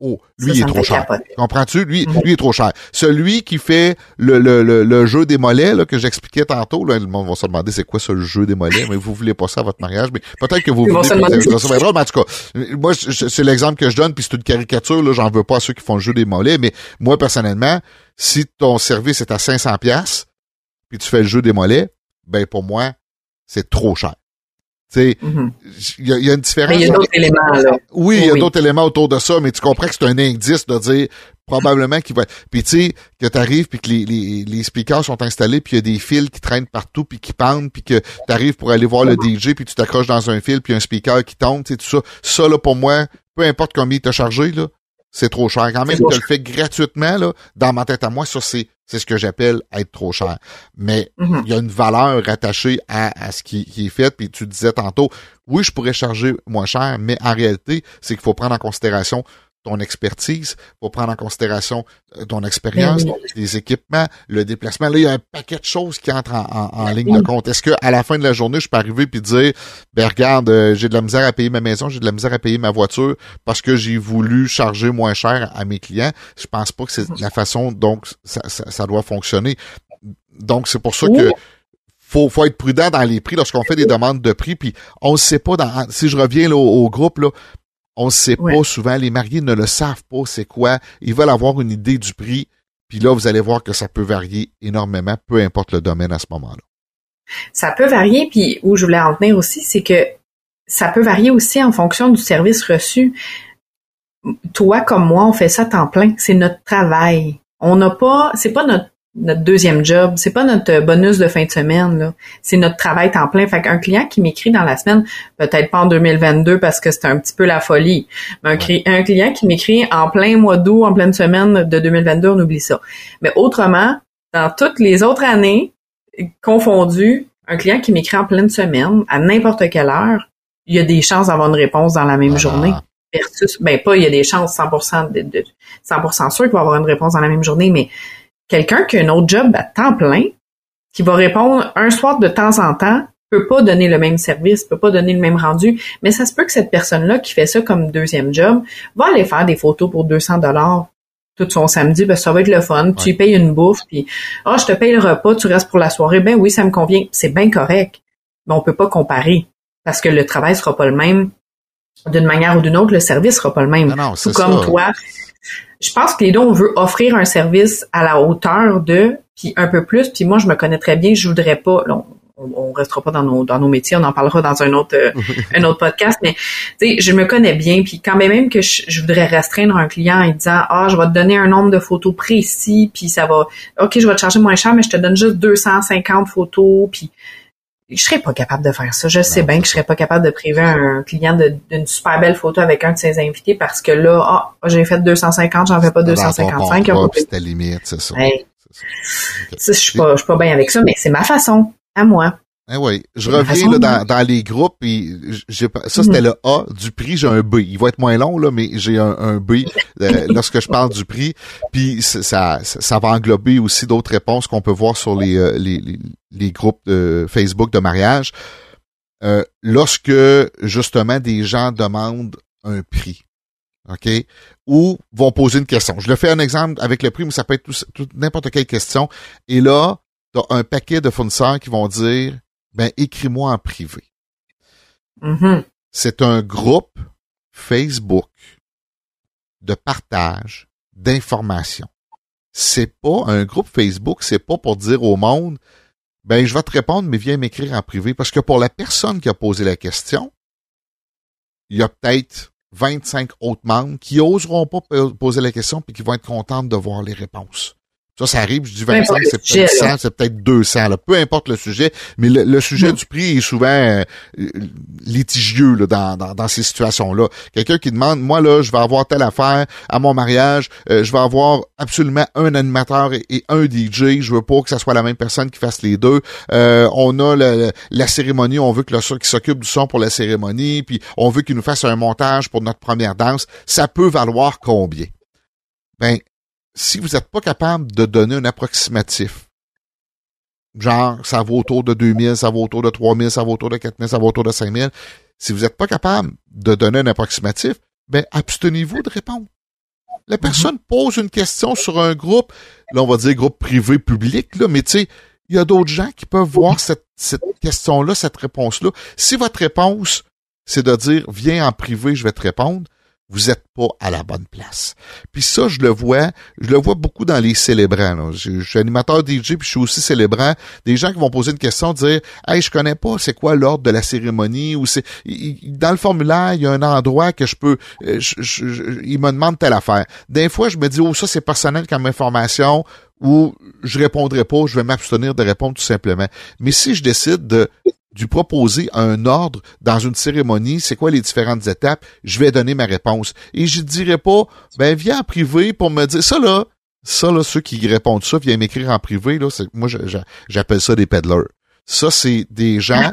Oh, lui, il est trop cher. Comprends-tu? Lui, mhm. lui est trop cher. Celui qui fait le, le, le, jeu des mollets là, que j'expliquais tantôt, là, le monde va se demander c'est quoi ce jeu des mollets, mais vous voulez pas ça à votre mariage, mais peut-être que vous voulez ça. Mais en tout cas, moi, c'est l'exemple que je donne, puis c'est une caricature, là, j'en veux pas à ceux qui font le jeu des mollets, mais moi, personnellement, si ton service est à 500 pièces puis tu fais le jeu des mollets, ben pour moi, c'est trop cher. Tu sais, mhm. il y, a une différence. Il y a d'autres éléments, là. Oui, il y a d'autres éléments autour de ça, mais tu comprends que c'est un indice de dire probablement qu'il va. Puis tu sais, que t'arrives puis que les, les, les speakers sont installés, puis il y a des fils qui traînent partout, puis qui pendent, puis que t'arrives pour aller voir le DJ, puis tu t'accroches dans un fil, puis un speaker qui tombe, tu sais, tout ça. Ça, là, pour moi, peu importe combien il t'a chargé, là, c'est trop cher. Quand même, tu le fais gratuitement, là, dans ma tête à moi, ça, c'est, c'est ce que j'appelle être trop cher. Mais mm-hmm. il y a une valeur rattachée à, à ce qui, qui, est fait. Puis tu disais tantôt, oui, je pourrais charger moins cher, mais en réalité, c'est qu'il faut prendre en considération ton expertise, pour prendre en considération euh, ton expérience, les équipements, le déplacement. Là, il y a un paquet de choses qui entrent en, ligne de compte. Est-ce que à la fin de la journée, je peux arriver puis dire, ben regarde, euh, j'ai de la misère à payer ma maison, j'ai de la misère à payer ma voiture parce que j'ai voulu charger moins cher à mes clients. Je pense pas que c'est la façon dont ça, ça, doit fonctionner. Donc, c'est pour ça que faut, faut être prudent dans les prix lorsqu'on fait des demandes de prix. Puis on ne sait pas dans. Si je reviens au, au, groupe, là, on ne sait pas souvent, les mariés ne le savent pas c'est quoi. Ils veulent avoir une idée du prix. Puis là, vous allez voir que ça peut varier énormément, peu importe le domaine à ce moment-là. Ça peut varier, puis où je voulais en venir aussi, c'est que ça peut varier aussi en fonction du service reçu. Toi comme moi, on fait ça temps plein. C'est notre travail. On n'a pas, c'est pas notre notre deuxième job. C'est pas notre bonus de fin de semaine, là. C'est notre travail temps plein. Fait qu'un client qui m'écrit dans la semaine, peut-être pas en 2022 parce que c'est un petit peu la folie, mais un, client qui m'écrit en plein mois d'août, en pleine semaine de 2022, on oublie ça. Mais autrement, dans toutes les autres années confondues, un client qui m'écrit en pleine semaine, à n'importe quelle heure, il y a des chances d'avoir une réponse dans la même ah. journée. Versus, ben pas, il y a des chances 100% de, de 100% sûr qu'il va avoir une réponse dans la même journée, mais quelqu'un qui a un autre job à temps plein, qui va répondre un soir de temps en temps, peut pas donner le même service, peut pas donner le même rendu, mais ça se peut que cette personne-là qui fait ça comme deuxième job va aller faire des photos pour 200 dollars tout son samedi, ben ça va être le fun. Tu payes une bouffe, puis ah je te paye le repas, tu restes pour la soirée. Ben oui, ça me convient, c'est bien correct, mais on peut pas comparer parce que le travail sera pas le même d'une manière ou d'une autre, le service sera pas le même. Non, non, Tout comme ça. toi. Je pense que les deux, on veut offrir un service à la hauteur de, puis un peu plus. Puis moi, je me connais très bien, je voudrais pas. là, on, on restera pas dans nos dans nos métiers, on en parlera dans un autre euh, un autre podcast. Mais tu sais, je me connais bien. Puis quand même même que je, je voudrais restreindre un client en disant ah, je vais te donner un nombre de photos précis, puis ça va. Ok, je vais te charger moins cher, mais je te donne juste 250 photos, puis je serais pas capable de faire ça. Je sais bien que je serais pas capable de priver un client d'une super belle photo avec un de ses invités parce que là, ah, j'ai fait 250, j'en fais pas Dans ton 255. il y a contrat, pas puis plus. c'est ta limite, c'est ça, je suis pas, je suis pas bien avec ça, mais c'est ma façon, à moi. Eh oui, je reviens là, dans, dans les groupes et j'ai pas- ça c'était Mhm. le A du prix, j'ai un B. Il va être moins long là, mais j'ai un, un B euh, lorsque je parle du prix. Puis ça, ça va englober aussi d'autres réponses qu'on peut voir sur les, euh, les, les, les groupes de Facebook de mariage. Euh, lorsque justement des gens demandent un prix, ok, ou vont poser une question. Je le fais un exemple avec le prix, mais ça peut être tout- tout- n'importe quelle question. Et là, t'as un paquet de fournisseurs qui vont dire ben écris-moi en privé. Mhm. C'est un groupe Facebook de partage d'informations. C'est pas un groupe Facebook, c'est pas pour dire au monde ben je vais te répondre mais viens m'écrire en privé parce que pour la personne qui a posé la question, il y a peut-être 25 autres membres qui oseront pas po- poser la question puis qui vont être contentes de voir les réponses. Ça, ça arrive, je dis Peu importe 25, le c'est peut-être là. 100, c'est peut-être 200, là. peu importe le sujet, mais le, le sujet Mm. du prix est souvent euh, litigieux là, dans, dans, dans ces situations-là. Quelqu'un qui demande, moi là, je vais avoir telle affaire à mon mariage, euh, je vais avoir absolument un animateur et, et un DJ, je veux pas que ça soit la même personne qui fasse les deux. Euh, on a le- la cérémonie, on veut que le son qui s'occupe du son pour la cérémonie, puis on veut qu'il nous fasse un montage pour notre première danse. Ça peut valoir combien? Ben, si vous n'êtes pas capable de donner un approximatif, genre, ça vaut autour de 2000, ça vaut autour de 3000, ça vaut autour de 4000, ça vaut autour de 5000, si vous n'êtes pas capable de donner un approximatif, ben, abstenez-vous de répondre. La personne pose une question sur un groupe, là, on va dire groupe privé public, là, mais tu sais, il y a d'autres gens qui peuvent voir cette, cette question-là, cette réponse-là. Si votre réponse, c'est de dire, viens en privé, je vais te répondre, vous êtes pas à la bonne place. Puis ça, je le vois, je le vois beaucoup dans les célébrants. là. Je, suis animateur DJ, puis je suis aussi célébrant. Des gens qui vont poser une question, dire Hey, je connais pas, c'est quoi l'ordre de la cérémonie ou c'est. Dans le formulaire, il y a un endroit que je peux. euh, il me demande telle affaire. Des fois, je me dis Oh, ça, c'est personnel comme information ou je répondrai pas, je vais m'abstenir de répondre tout simplement. Mais si je décide de du proposer un ordre dans une cérémonie, c'est quoi les différentes étapes, je vais donner ma réponse. Et je dirais pas, ben viens en privé pour me dire ça là, ça là, ceux qui répondent ça, viens m'écrire en privé, là, moi j'appelle ça des peddlers. Ça, c'est des gens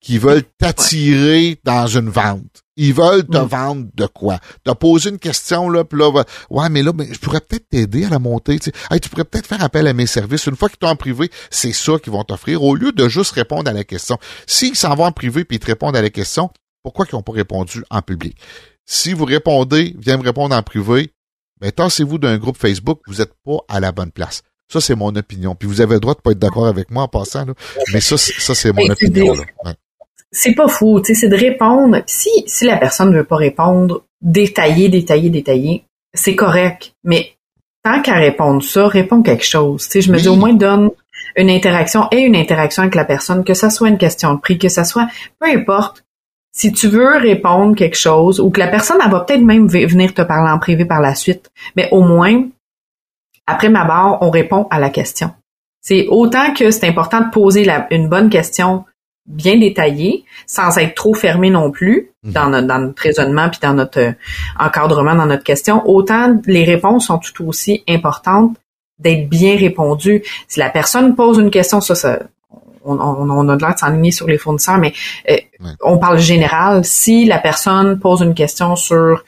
qui veulent t'attirer dans une vente. Ils veulent te Mm. vendre de quoi? T'as posé une question, là, puis là, ouais, mais là, ben, je pourrais peut-être t'aider à la monter, tu sais. Hey, tu pourrais peut-être faire appel à mes services. Une fois qu'ils t'ont en privé, c'est ça qu'ils vont t'offrir, au lieu de juste répondre à la question. S'ils s'en vont en privé puis ils te répondent à la question, pourquoi qu'ils n'ont pas répondu en public? Si vous répondez, viens me répondre en privé, ben, tassez-vous d'un groupe Facebook, vous n'êtes pas à la bonne place. Ça, c'est mon opinion. Puis vous avez le droit de pas être d'accord avec moi en passant, là. Mais ça, ça, c'est mon opinion, là. Ouais. C'est pas fou, tu sais, c'est de répondre. Si, si la personne ne veut pas répondre, détailler, détailler, détailler, c'est correct. Mais tant qu'à répondre ça, réponds quelque chose. Tu sais, je me Oui. dis au moins donne une interaction et une interaction avec la personne, que ça soit une question de prix, que ça soit, peu importe. Si tu veux répondre quelque chose ou que la personne, elle va peut-être même venir te parler en privé par la suite, mais au moins, après ma barre, on répond à la question. C'est autant que c'est important de poser la- une bonne question bien détaillée, sans être trop fermé non plus Mhm. dans, notre, dans notre raisonnement puis dans notre euh, encadrement, dans notre question. Autant les réponses sont tout aussi importantes d'être bien répondues. Si la personne pose une question, ça, ça on, on, on a l'air de s'enligner sur les fournisseurs, mais euh, Ouais. on parle général. Si la personne pose une question sur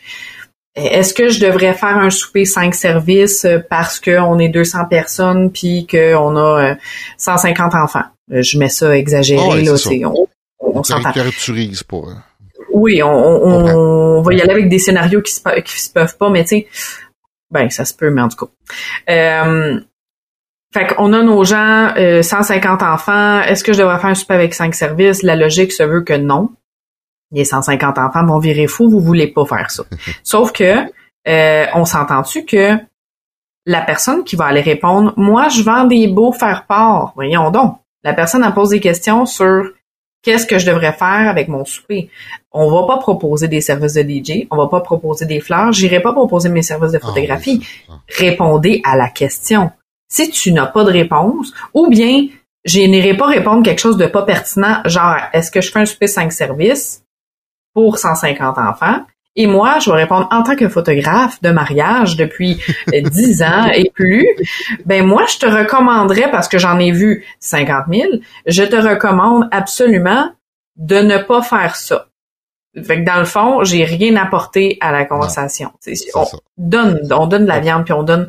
est-ce que je devrais faire un souper 5 services euh, parce qu'on est 200 personnes puis qu'on a euh, 150 enfants? Euh, Je mets ça exagéré, Ah ouais, là, ça. on, on s'entend. caractérise pas. hein. Oui, on, on, on va y aller avec des scénarios qui se, qui se peuvent pas, mais tu sais, ben ça se peut, mais en tout cas. Euh, fait qu'on a nos gens, euh, 150 enfants. Est-ce que je devrais faire un souper avec 5 services? La logique se veut que non. les 150 enfants vont virer fou, vous voulez pas faire ça. Sauf que, euh, on s'entend-tu que la personne qui va aller répondre, moi, je vends des beaux faire part. Voyons donc. La personne a posé des questions sur qu'est-ce que je devrais faire avec mon souper. On va pas proposer des services de DJ, on va pas proposer des fleurs, j'irai pas proposer mes services de ah photographie. Répondez à la question. Si tu n'as pas de réponse, ou bien je n'irai pas répondre quelque chose de pas pertinent, genre est-ce que je fais un souper 5 services pour 150 enfants? Et moi, je vais répondre en tant que photographe de mariage depuis 10 ans et plus. Ben moi, je te recommanderais parce que j'en ai vu 50 000. Je te recommande absolument de ne pas faire ça. Fait que dans le fond, j'ai rien apporté à la conversation. on donne, on donne de la viande puis on donne.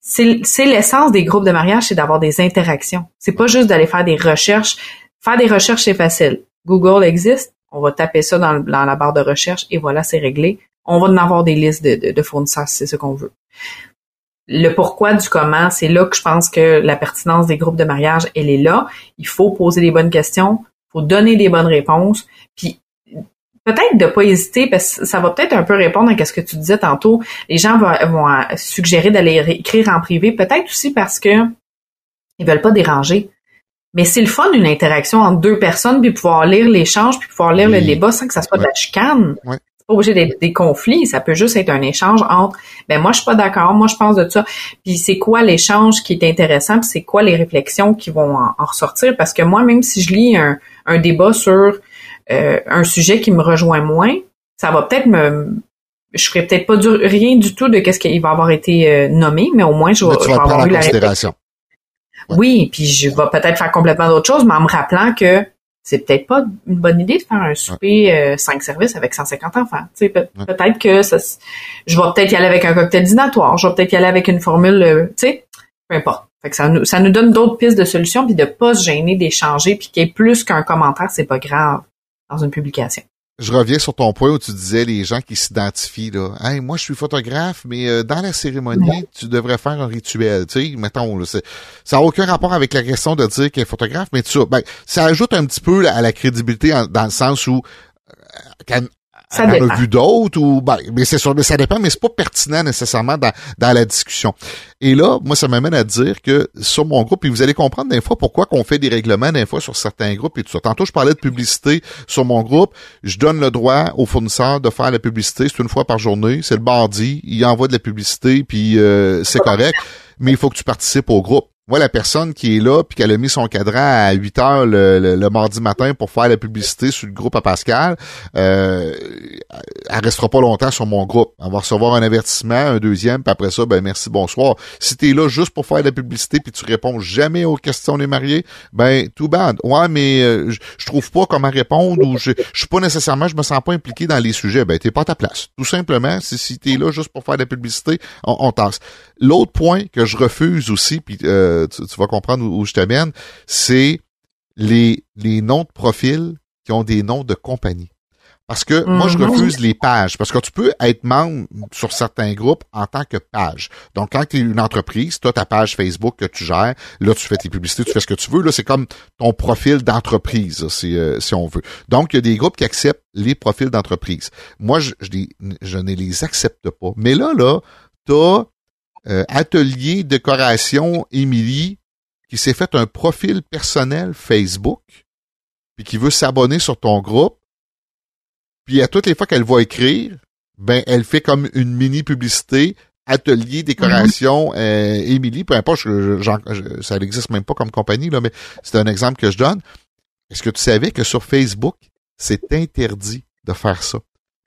C'est l'essence des groupes de mariage, c'est d'avoir des interactions. C'est pas juste d'aller faire des recherches. Faire des recherches, c'est facile. Google existe, on va taper ça dans, la barre de recherche et voilà, c'est réglé. On va en avoir des listes de, fournisseurs si c'est ce qu'on veut. Le pourquoi du comment, c'est là que je pense que la pertinence des groupes de mariage, elle est là. Il faut poser les bonnes questions, il faut donner des bonnes réponses, puis peut-être de pas hésiter parce que ça va peut-être un peu répondre à ce que tu disais tantôt. Les gens vont, suggérer d'aller écrire en privé, peut-être aussi parce que ils veulent pas déranger. Mais c'est le fun d'une interaction entre deux personnes, puis pouvoir lire l'échange, puis pouvoir lire le débat sans que ça soit de la chicane. C'est pas obligé d'être des conflits, ça peut juste être un échange entre ben moi je suis pas d'accord, moi je pense de ça. Puis c'est quoi l'échange qui est intéressant, puis c'est quoi les réflexions qui vont en, ressortir? Parce que moi même si je lis un, un débat sur euh, un sujet qui me rejoint moins, ça va peut-être me je ferai peut-être pas du, rien du tout de qu'est-ce qui va avoir été euh, nommé, mais au moins je vais, avoir eu la réflexion. Oui, puis je vais peut-être faire complètement d'autres choses, mais en me rappelant que c'est peut-être pas une bonne idée de faire un souper euh, cinq services avec 150 enfants. peut-être que ça, je vais peut-être y aller avec un cocktail dînatoire, je vais peut-être y aller avec une formule, euh, tu sais, peu importe. Fait que ça nous, ça nous donne d'autres pistes de solutions, puis de pas se gêner d'échanger, puis qu'il y ait plus qu'un commentaire, c'est pas grave dans une publication je reviens sur ton point où tu disais les gens qui s'identifient là. Hey, moi je suis photographe, mais euh, dans la cérémonie, tu devrais faire un rituel. Tu sais, mettons, là, ça n'a aucun rapport avec la question de dire qu'il est photographe, mais tu ben, ça ajoute un petit peu à la crédibilité dans le sens où euh, ça en a vu d'autres ou ben, mais c'est sûr, mais ça dépend, mais c'est pas pertinent nécessairement dans, dans la discussion. Et là, moi, ça m'amène à dire que sur mon groupe, et vous allez comprendre des fois pourquoi qu'on fait des règlements des fois sur certains groupes et tout ça. Tantôt, je parlais de publicité sur mon groupe. Je donne le droit aux fournisseurs de faire la publicité. C'est une fois par journée. C'est le bardi. Il envoie de la publicité, puis euh, c'est correct. Mais il faut que tu participes au groupe. Moi, la personne qui est là, puis qu'elle a mis son cadran à 8 heures le, mardi matin pour faire la publicité sur le groupe à Pascal, euh, elle restera pas longtemps sur mon groupe. Elle va recevoir un avertissement, un deuxième, puis après ça, ben merci, bonsoir. Si tu es là juste pour faire la publicité, puis tu réponds jamais aux questions des mariés, ben tout bad. Ouais, mais euh, je trouve pas comment répondre ou je, suis pas nécessairement, je me sens pas impliqué dans les sujets. Ben t'es pas à ta place. Tout simplement, si, si tu es là juste pour faire la publicité, on, on tasse. L'autre point que je refuse aussi, puis euh, tu, vas comprendre où, je t'amène, c'est les, les noms de profils qui ont des noms de compagnie. Parce que moi, je mhm. refuse les pages. Parce que tu peux être membre sur certains groupes en tant que page. Donc, quand tu es une entreprise, tu as ta page Facebook que tu gères. Là, tu fais tes publicités, tu fais ce que tu veux. Là, c'est comme ton profil d'entreprise, si, euh, si on veut. Donc, il y a des groupes qui acceptent les profils d'entreprise. Moi, je, je, je ne les accepte pas. Mais là, là, tu as euh, atelier décoration Émilie qui s'est fait un profil personnel Facebook puis qui veut s'abonner sur ton groupe. Puis à toutes les fois qu'elle va écrire, ben elle fait comme une mini publicité atelier décoration mm-hmm. euh, Émilie, peu importe, ça n'existe même pas comme compagnie là, mais c'est un exemple que je donne. Est-ce que tu savais que sur Facebook, c'est interdit de faire ça?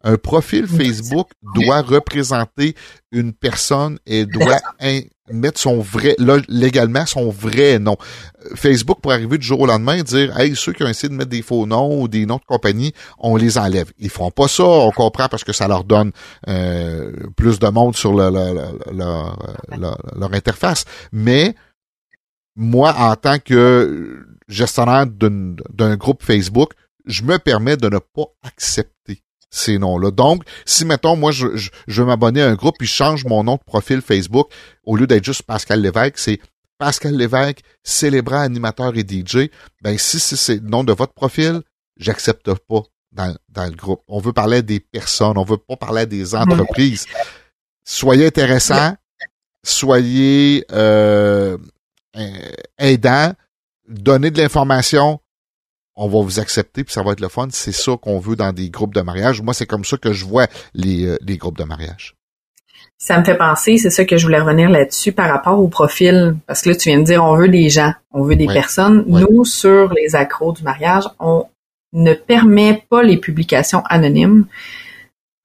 Un profil Facebook doit représenter une personne et doit mettre son vrai, légalement, son vrai nom. Facebook pour arriver du jour au lendemain et dire, hey, ceux qui ont essayé de mettre des faux noms ou des noms de compagnie, on les enlève. Ils feront pas ça, on comprend parce que ça leur donne euh, plus de monde sur le, leur interface. Mais moi, en tant que gestionnaire d'un groupe Facebook, je me permets de ne pas accepter ces noms-là. Donc, si, mettons, moi, je, je, veux m'abonner à un groupe puis je change mon nom de profil Facebook, au lieu d'être juste Pascal Lévesque, c'est Pascal Lévesque, célébrant animateur et DJ, ben si c'est le nom de votre profil, j'accepte pas dans, dans le groupe. On veut parler des personnes, on veut pas parler des entreprises. Soyez intéressants, soyez euh, aidants, donnez de l'information, on va vous accepter puis ça va être le fun. C'est ça qu'on veut dans des groupes de mariage. Moi, c'est comme ça que je vois les, euh, les groupes de mariage. Ça me fait penser, c'est ça que je voulais revenir là-dessus par rapport au profil, parce que là, tu viens de dire, on veut des gens, on veut des personnes. Nous, sur les accros du mariage, on ne permet pas les publications anonymes,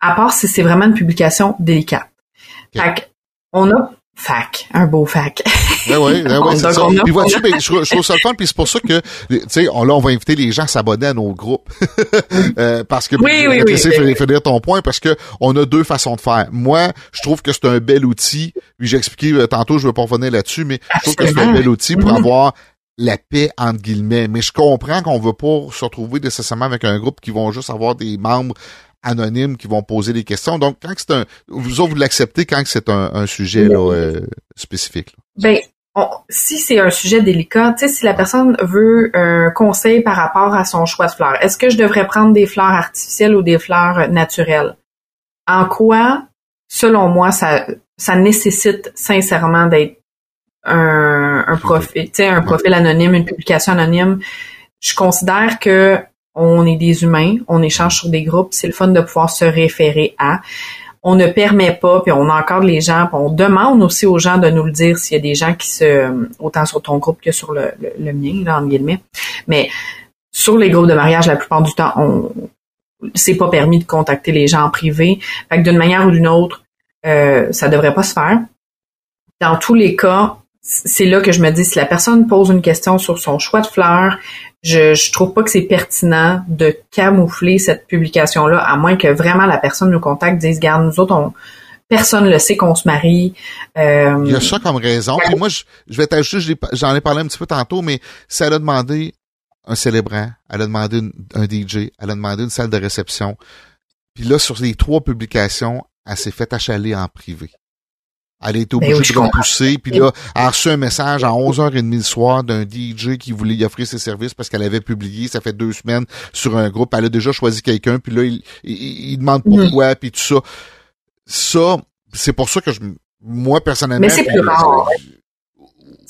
à part si c'est vraiment une publication délicate. Fait on a Fac, un beau fac. Oui, oui, oui, c'est ça. Puis vois-tu, ben, je, trouve ça le fun, puis c'est pour ça que, tu sais, là, on va inviter les gens à s'abonner à nos groupes. euh, parce que, oui, oui, oui, oui, dire ton point, parce que on a deux façons de faire. Moi, je trouve que c'est un bel outil, puis j'ai expliqué euh, tantôt, je veux pas revenir là-dessus, mais je trouve que c'est un bel outil pour mm-hmm. avoir la paix entre guillemets. Mais je comprends qu'on veut pas se retrouver nécessairement avec un groupe qui vont juste avoir des membres anonymes qui vont poser des questions. Donc, quand c'est un, vous autres, vous l'acceptez quand c'est un, sujet là, euh, spécifique. Ben, si c'est un sujet délicat, tu sais, si la personne veut un conseil par rapport à son choix de fleurs, est-ce que je devrais prendre des fleurs artificielles ou des fleurs naturelles? En quoi, selon moi, ça, ça nécessite sincèrement d'être un, un profil, tu sais, un profil anonyme, une publication anonyme. Je considère que on est des humains, on échange sur des groupes, c'est le fun de pouvoir se référer à. On ne permet pas, puis on encadre les gens, puis on demande aussi aux gens de nous le dire s'il y a des gens qui se, autant sur ton groupe que sur le, le, mien, là, en guillemets. Mais sur les groupes de mariage, la plupart du temps, on, c'est pas permis de contacter les gens en privé. Fait que d'une manière ou d'une autre, euh, ça devrait pas se faire. Dans tous les cas, c'est là que je me dis, si la personne pose une question sur son choix de fleurs, je, je trouve pas que c'est pertinent de camoufler cette publication-là, à moins que vraiment la personne nous contacte, dise, garde, nous autres, on, personne le sait qu'on se marie. Euh, Il y a ça comme raison. Puis moi, je, je vais t'ajouter, j'en ai parlé un petit peu tantôt, mais si elle a demandé un célébrant, elle a demandé un DJ, elle a demandé une salle de réception. Puis là, sur les trois publications, elle s'est fait achaler en privé. Elle est ben obligée de repousser. Puis là, elle a reçu un message à 11h30 le soir d'un DJ qui voulait y offrir ses services parce qu'elle avait publié, ça fait deux semaines, sur un groupe. Elle a déjà choisi quelqu'un. Puis là, il, il, demande mm. pourquoi, puis tout ça. Ça, c'est pour ça que je, moi, personnellement... Mais c'est plus rare.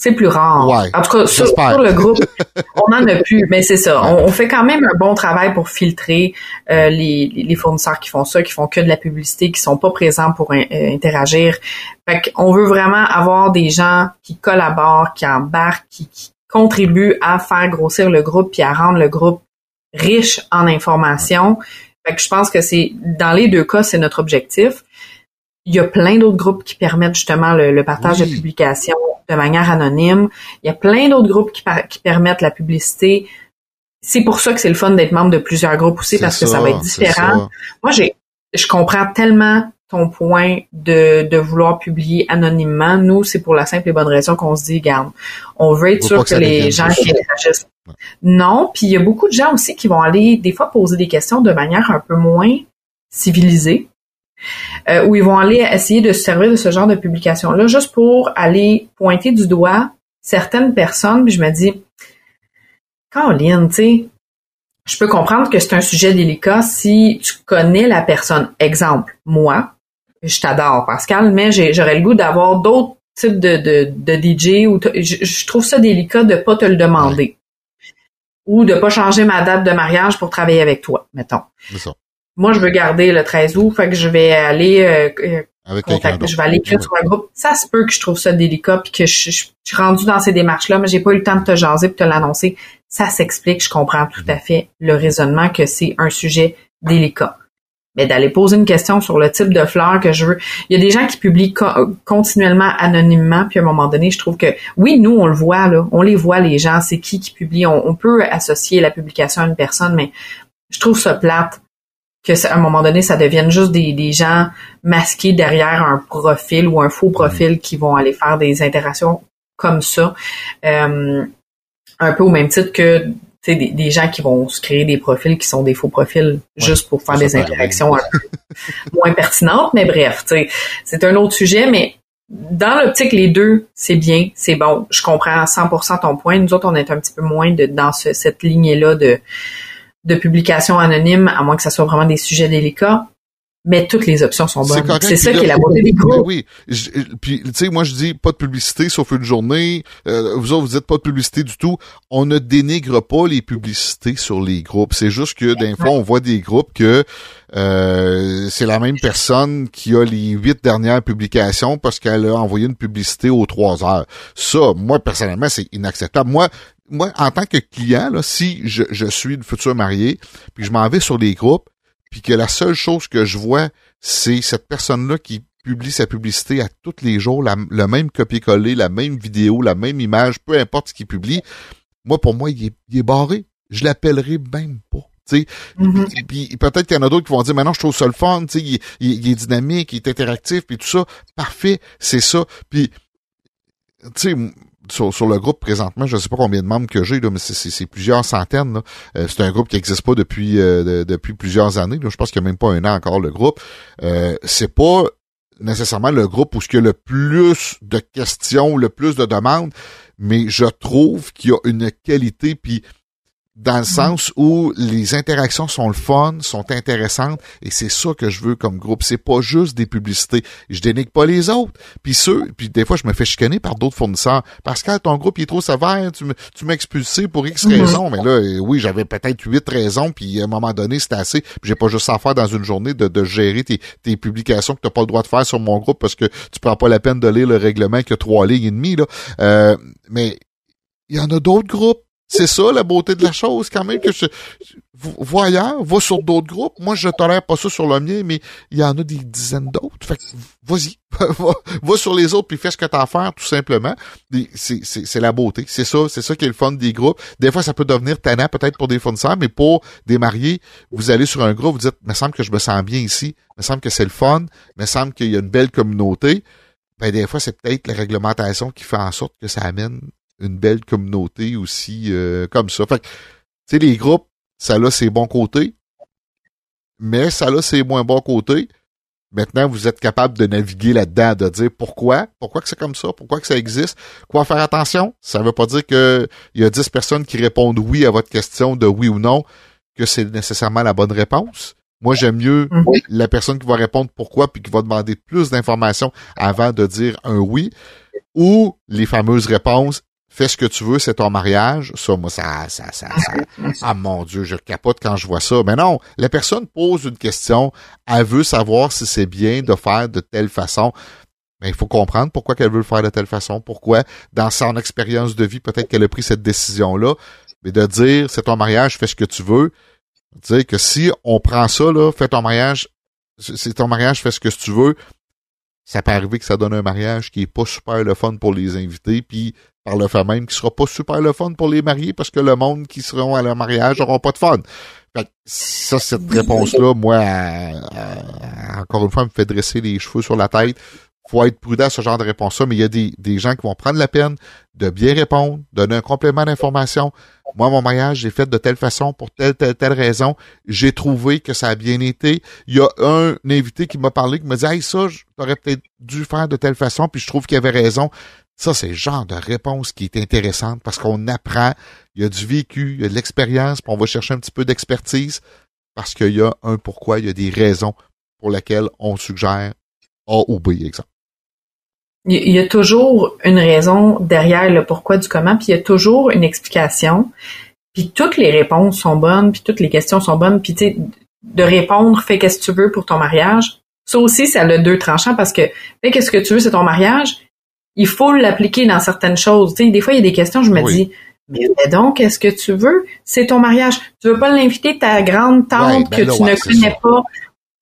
C'est plus rare. en tout cas, sur, le groupe, on n'en a plus. Mais c'est ça. On, fait quand même un bon travail pour filtrer euh, les, les, fournisseurs qui font ça, qui font que de la publicité, qui sont pas présents pour euh, interagir. Fait qu'on veut vraiment avoir des gens qui collaborent, qui embarquent, qui, qui contribuent à faire grossir le groupe puis à rendre le groupe riche en informations. Fait que je pense que c'est dans les deux cas, c'est notre objectif. Il y a plein d'autres groupes qui permettent justement le, partage de publications de manière anonyme. Il y a plein d'autres groupes qui, qui permettent la publicité. C'est pour ça que c'est le fun d'être membre de plusieurs groupes aussi parce que ça va être différent. Moi, j'ai, je comprends tellement ton point de, de vouloir publier anonymement. Nous, c'est pour la simple et bonne raison qu'on se dit, garde, on veut être sûr que, les gens qui réagissent. Non, puis il y a beaucoup de gens aussi qui vont aller des fois poser des questions de manière un peu moins civilisée euh, où ils vont aller essayer de se servir de ce genre de publication-là juste pour aller pointer du doigt certaines personnes. Puis je me dis, Caroline, tu sais, je peux comprendre que c'est un sujet délicat si tu connais la personne. Exemple, moi, je t'adore, Pascal, mais j'aurais le goût d'avoir d'autres types de, de, de DJ ou je, trouve ça délicat de pas te le demander. Ou de pas changer ma date de mariage pour travailler avec toi, mettons. Ça moi, je veux garder le 13 août, fait que je vais aller euh, euh je vais aller écrire sur un groupe. Ça se peut que je trouve ça délicat puis que je, suis rendu dans ces démarches-là, mais j'ai pas eu le temps de te jaser puis de te l'annoncer. Ça s'explique, je comprends tout à fait le raisonnement que c'est un sujet délicat. Mais d'aller poser une question sur le type de fleurs que je veux. Il y a des gens qui publient continuellement anonymement, puis à un moment donné, je trouve que oui, nous on le voit là, on les voit les gens, c'est qui qui publie? On, on peut associer la publication à une personne, mais je trouve ça plate que à un moment donné, ça devienne juste des, des gens masqués derrière un profil ou un faux profil qui vont aller faire des interactions comme ça. Euh, un peu au même titre que des, des gens qui vont se créer des profils qui sont des faux profils juste pour faire des interactions un peu moins pertinentes. Mais bref, c'est un autre sujet, mais dans l'optique, les deux, c'est bien, c'est bon. Je comprends 100% ton point. Nous autres, on est un petit peu moins de, dans cette lignée-là de de publication anonyme, à moins que ça soit vraiment des sujets délicats. Mais toutes les options sont bonnes. C'est ça qui est la beauté des groupes. Oui, puis tu sais, moi je dis pas de publicité sauf une journée. Euh, vous autres, vous dites pas de publicité du tout. On ne dénigre pas les publicités sur les groupes. C'est juste que des fois on voit des groupes que euh, c'est la même personne qui a les huit dernières publications parce qu'elle a envoyé une publicité aux trois heures. Ça, moi personnellement, c'est inacceptable. Moi, moi, en tant que client, là, si je, je suis une future mariée, puis je m'en vais sur les groupes, puis que la seule chose que je vois, c'est cette personne-là qui publie sa publicité à tous les jours, le même copier-coller, la même vidéo, la même image, peu importe ce qu'il publie. Moi, pour moi, il est, il est barré. Je l'appellerai même pas. Mm-hmm. Puis peut-être qu'il y en a d'autres qui vont dire maintenant je trouve ça le fun, il, il, il, est dynamique, il est interactif, puis tout ça. Parfait, c'est ça. Puis tu sais, sur, le groupe présentement, je ne sais pas combien de membres que j'ai, mais c'est plusieurs centaines. Euh, c'est un groupe qui n'existe pas depuis euh, depuis plusieurs années. Je pense qu'il n'y a même pas un an encore le groupe. Euh, c'est pas nécessairement le groupe où il y a le plus de questions, le plus de demandes, mais je trouve qu'il y a une qualité puis dans le mm. sens où les interactions sont le fun, sont intéressantes, et c'est ça que je veux comme groupe. C'est pas juste des publicités. Je dénigre pas les autres. Puis ceux, puis des fois je me fais chicaner par d'autres fournisseurs. Pascal, ton groupe il est trop sévère, tu, expulsé pour X mm-hmm. raisons. Mais là, euh, oui, j'avais peut-être huit raisons, puis à un moment donné, c'était assez. J'ai pas juste à faire dans une journée de, de gérer tes, tes publications que t'as pas le droit de faire sur mon groupe parce que tu prends pas la peine de lire le règlement qui a trois lignes et demie. Là. Euh, mais il y en a d'autres groupes c'est ça la beauté de la chose quand même que je va ailleurs, va sur d'autres groupes. Moi, je tolère pas ça sur le mien, mais il y en a des dizaines d'autres. Fait que vas-y, va, sur les autres puis fais ce que t'as à faire tout simplement. C'est la beauté, c'est ça, c'est ça qui est le fun des groupes. Des fois, ça peut devenir tannant peut-être pour des fournisseurs, mais pour des mariés, vous allez sur un groupe, vous dites, me semble que je me sens bien ici, me semble que c'est le fun, me semble qu'il y a une belle communauté. Ben des fois, c'est peut-être la réglementation qui fait en sorte que ça amène une belle communauté aussi euh, comme ça. Fait tu sais, les groupes, ça a ses bons côtés, mais ça a ses moins bons côtés. Maintenant, vous êtes capable de naviguer là-dedans, de dire pourquoi, pourquoi que c'est comme ça, pourquoi que ça existe, quoi faire attention. Ça veut pas dire que il y a 10 personnes qui répondent oui à votre question de oui ou non, que c'est nécessairement la bonne réponse. Moi, j'aime mieux mhm. la personne qui va répondre pourquoi puis qui va demander plus d'informations avant de dire un oui ou les fameuses réponses fais ce que tu veux, c'est ton mariage. Ça, moi, ça, ça, ça, ça, ah mon Dieu, je capote quand je vois ça. Mais non, la personne pose une question, elle veut savoir si c'est bien de faire de telle façon. Mais il faut comprendre pourquoi qu'elle veut le faire de telle façon, pourquoi, dans son expérience de vie, peut-être qu'elle a pris cette décision-là. Mais de dire, c'est ton mariage, fais ce que tu veux. Dire que si on prend ça, là, fais ton mariage, c'est ton mariage, fais ce que tu veux, ça peut arriver que ça donne un mariage qui est pas super le fun pour les invités, puis par le fait même qui sera pas super le fun pour les mariés parce que le monde qui seront à leur mariage n'aura pas de fun. Fait ça, cette réponse-là, moi, encore une fois, me fait dresser les cheveux sur la tête. Faut être prudent à ce genre de réponse-là, mais il y a des, des gens qui vont prendre la peine de bien répondre, donner un complément d'information. Moi, mon mariage, j'ai fait de telle façon, pour telle, telle, telle raison. J'ai trouvé que ça a bien été. Il y a un invité qui m'a parlé, qui me dit, hey, ça, j'aurais peut-être dû faire de telle façon, puis je trouve qu'il avait raison. Ça, c'est le genre de réponse qui est intéressante parce qu'on apprend, il y a du vécu, il y a de l'expérience, puis on va chercher un petit peu d'expertise parce qu'il y a un pourquoi, il y a des raisons pour lesquelles on suggère A ou exemple. Il y a toujours une raison derrière le pourquoi du comment, puis il y a toujours une explication. Puis toutes les réponses sont bonnes, puis toutes les questions sont bonnes, puis tu sais, de répondre, fais qu'est-ce que tu veux pour ton mariage. Ça aussi, ça a deux tranchants parce que fais qu'est-ce que tu veux, c'est ton mariage il faut l'appliquer dans certaines choses. Tu sais, des fois, il y a des questions, je me dis, mais donc, qu'est-ce que tu veux? C'est ton mariage. Tu veux pas l'inviter ta grande tante ben que tu ne connais pas.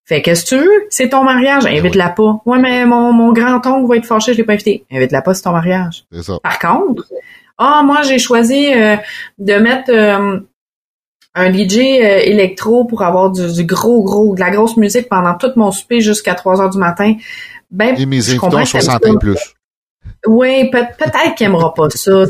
Fait qu'est-ce que tu veux? C'est ton mariage. Ben Invite-la pas. Ouais, mais mon, mon grand-oncle va être fâché, je l'ai pas invité. Invite-la pas, c'est ton mariage. Ça. Par contre, ah, moi, j'ai choisi euh, de mettre euh, un DJ euh, électro pour avoir du, gros, gros, de la grosse musique pendant tout mon souper jusqu'à 3 heures du matin. Ben, Et mes invités 60 plus. Oui, peut-être qu'il aimera pas ça.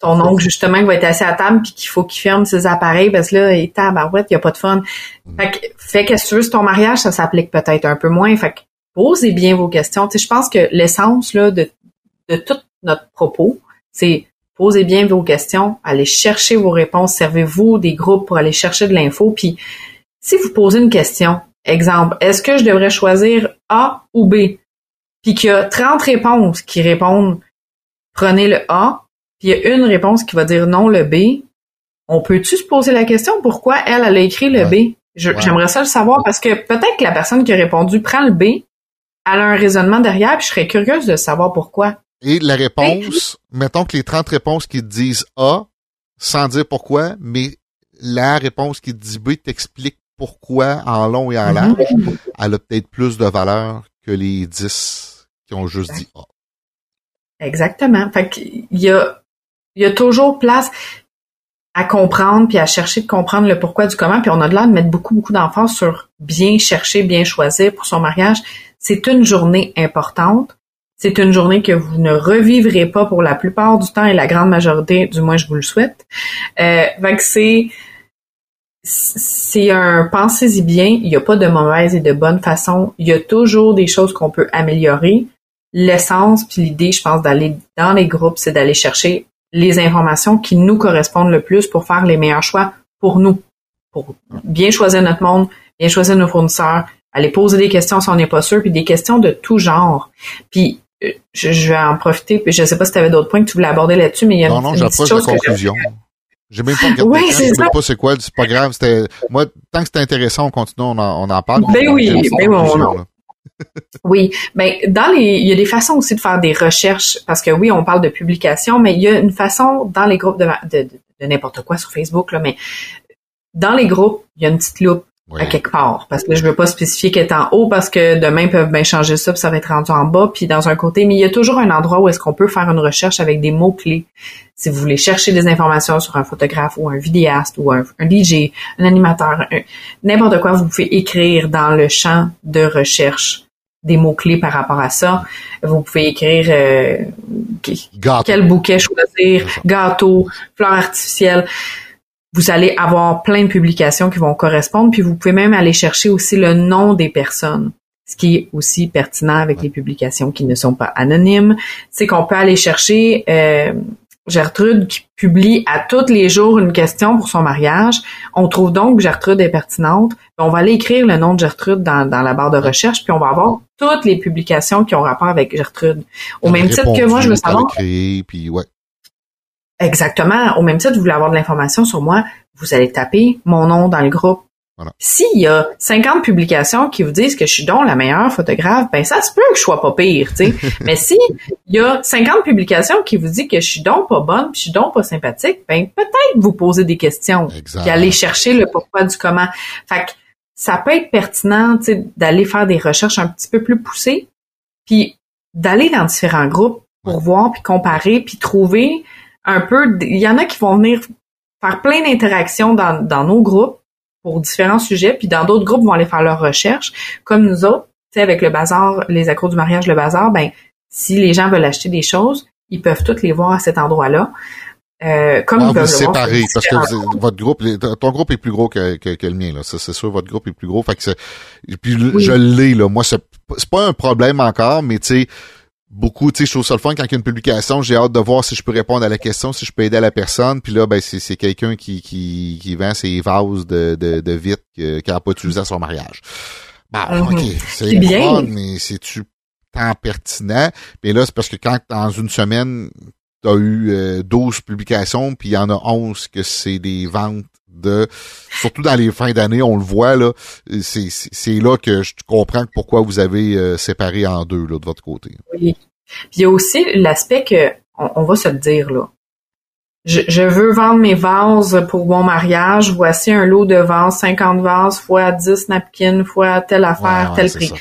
Ton oncle, justement, qui va être assis à table puis qu'il faut qu'il ferme ses appareils parce que là, il tabarouette, il n'y a pas de fun. Mm. Fait que, fait que si tu veux, ton mariage, ça s'applique peut-être un peu moins. Fait que, posez bien vos questions. je pense que l'essence, là, de, de tout notre propos, c'est posez bien vos questions, allez chercher vos réponses, servez-vous des groupes pour aller chercher de l'info, puis si vous posez une question, exemple, est-ce que je devrais choisir A ou B? Puis qu'il y a 30 réponses qui répondent prenez le A, puis il y a une réponse qui va dire non le B, on peut-tu se poser la question pourquoi elle, elle a écrit le B? J'aimerais ça le savoir parce que peut-être que la personne qui a répondu prend le B, elle a un raisonnement derrière, puis je serais curieuse de savoir pourquoi. Et la réponse, mettons que les 30 réponses qui te disent A, sans dire pourquoi, mais la réponse qui te dit B t'explique pourquoi en long et en large, mhm. elle a peut-être plus de valeur que les 10 qui ont juste dit A. Exactement. Fait qu'il y a, il y a toujours place à comprendre puis à chercher de comprendre le pourquoi du comment puis on a de l'air de mettre beaucoup beaucoup d'enfants sur bien chercher, bien choisir pour son mariage. C'est une journée importante. C'est une journée que vous ne revivrez pas pour la plupart du temps et la grande majorité, du moins je vous le souhaite. Euh, c'est c'est un pensez-y bien, il n'y a pas de mauvaise et de bonne façon, il y a toujours des choses qu'on peut améliorer. L'essence puis l'idée, je pense, d'aller dans les groupes, c'est d'aller chercher les informations qui nous correspondent le plus pour faire les meilleurs choix pour nous, pour bien choisir notre monde, bien choisir nos fournisseurs, aller poser des questions si on n'est pas sûr, puis des questions de tout genre. Puis euh, je, vais en profiter, puis je sais pas si tu avais d'autres points que tu voulais aborder là-dessus, mais il y a non, une, non, chose la conclusion. J'ai même pas regardé oui, je sais pas c'est quoi, c'est pas grave. C'était moi, tant que c'était intéressant, on continue, on en, on en parle. Ben oui, ben oui, oui, ben dans les, il y a des façons aussi de faire des recherches parce que oui, on parle de publication, mais il y a une façon dans les groupes de, de, de n'importe quoi sur Facebook là, mais dans les groupes, il y a une petite loupe à quelque part. Parce que je veux pas spécifier qu'elle est en haut parce que demain ils peuvent bien changer ça puis ça va être rendu en bas puis dans un côté. Mais il y a toujours un endroit où est-ce qu'on peut faire une recherche avec des mots-clés. Si vous voulez chercher des informations sur un photographe ou un vidéaste ou un, DJ, un animateur, n'importe quoi, vous pouvez écrire dans le champ de recherche des mots-clés par rapport à ça. Vous pouvez écrire euh, quel bouquet choisir, gâteau, fleurs artificielles vous allez avoir plein de publications qui vont correspondre, puis vous pouvez même aller chercher aussi le nom des personnes. Ce qui est aussi pertinent avec les publications qui ne sont pas anonymes, c'est qu'on peut aller chercher euh, Gertrude qui publie à tous les jours une question pour son mariage. On trouve donc que Gertrude est pertinente. On va aller écrire le nom de Gertrude dans, la barre de recherche, puis on va avoir toutes les publications qui ont rapport avec Gertrude. Au même titre que moi, je veux savoir. puis ouais. Exactement. Au même titre, vous voulez avoir de l'information sur moi, vous allez taper mon nom dans le groupe. S'il y a 50 publications qui vous disent que je suis donc la meilleure photographe, ben ça se peut que je sois pas pire, tu sais. Mais si il y a 50 publications qui vous disent que je suis donc pas bonne, puis je suis donc pas sympathique, ben peut-être vous poser des questions, puis aller chercher le pourquoi du comment. Fait que ça peut être pertinent, tu sais, d'aller faire des recherches un petit peu plus poussées, puis d'aller dans différents groupes pour voir puis comparer puis trouver un peu, il y en a qui vont venir faire plein d'interactions dans, dans nos groupes pour différents sujets, puis dans d'autres groupes vont aller faire leurs recherches, comme nous autres, tu sais, avec le bazar, les accros du mariage, le bazar, ben, si les gens veulent acheter des choses, ils peuvent toutes les voir à cet endroit-là. Euh, comme ah, ils vous séparez, parce que votre groupe, ton groupe est plus gros que, que, le mien, là. C'est sûr, votre groupe est plus gros. Fait que puis je l'ai, là. Moi, c'est pas un problème encore, mais tu sais, beaucoup, tu sais, je trouve ça le fun quand il y a une publication, j'ai hâte de voir si je peux répondre à la question, si je peux aider la personne. Puis là, ben c'est quelqu'un qui, qui, qui vend ses vases de, de, de vitre qu'elle n'a pas utilisé à son mariage. Bah, ok, c'est bien, mais c'est-tu tant pertinent? Mais là, c'est parce que quand dans une semaine, tu as eu euh, 12 publications, puis il y en a 11 que c'est des ventes de surtout dans les fins d'année, on le voit là, c'est là que je comprends pourquoi vous avez euh, séparé en deux là de votre côté. Oui. Puis il y a aussi l'aspect que on, va se le dire là. Je, veux vendre mes vases pour mon mariage. Voici un lot de vases, 50 vases fois 10 napkins fois telle affaire, tel prix.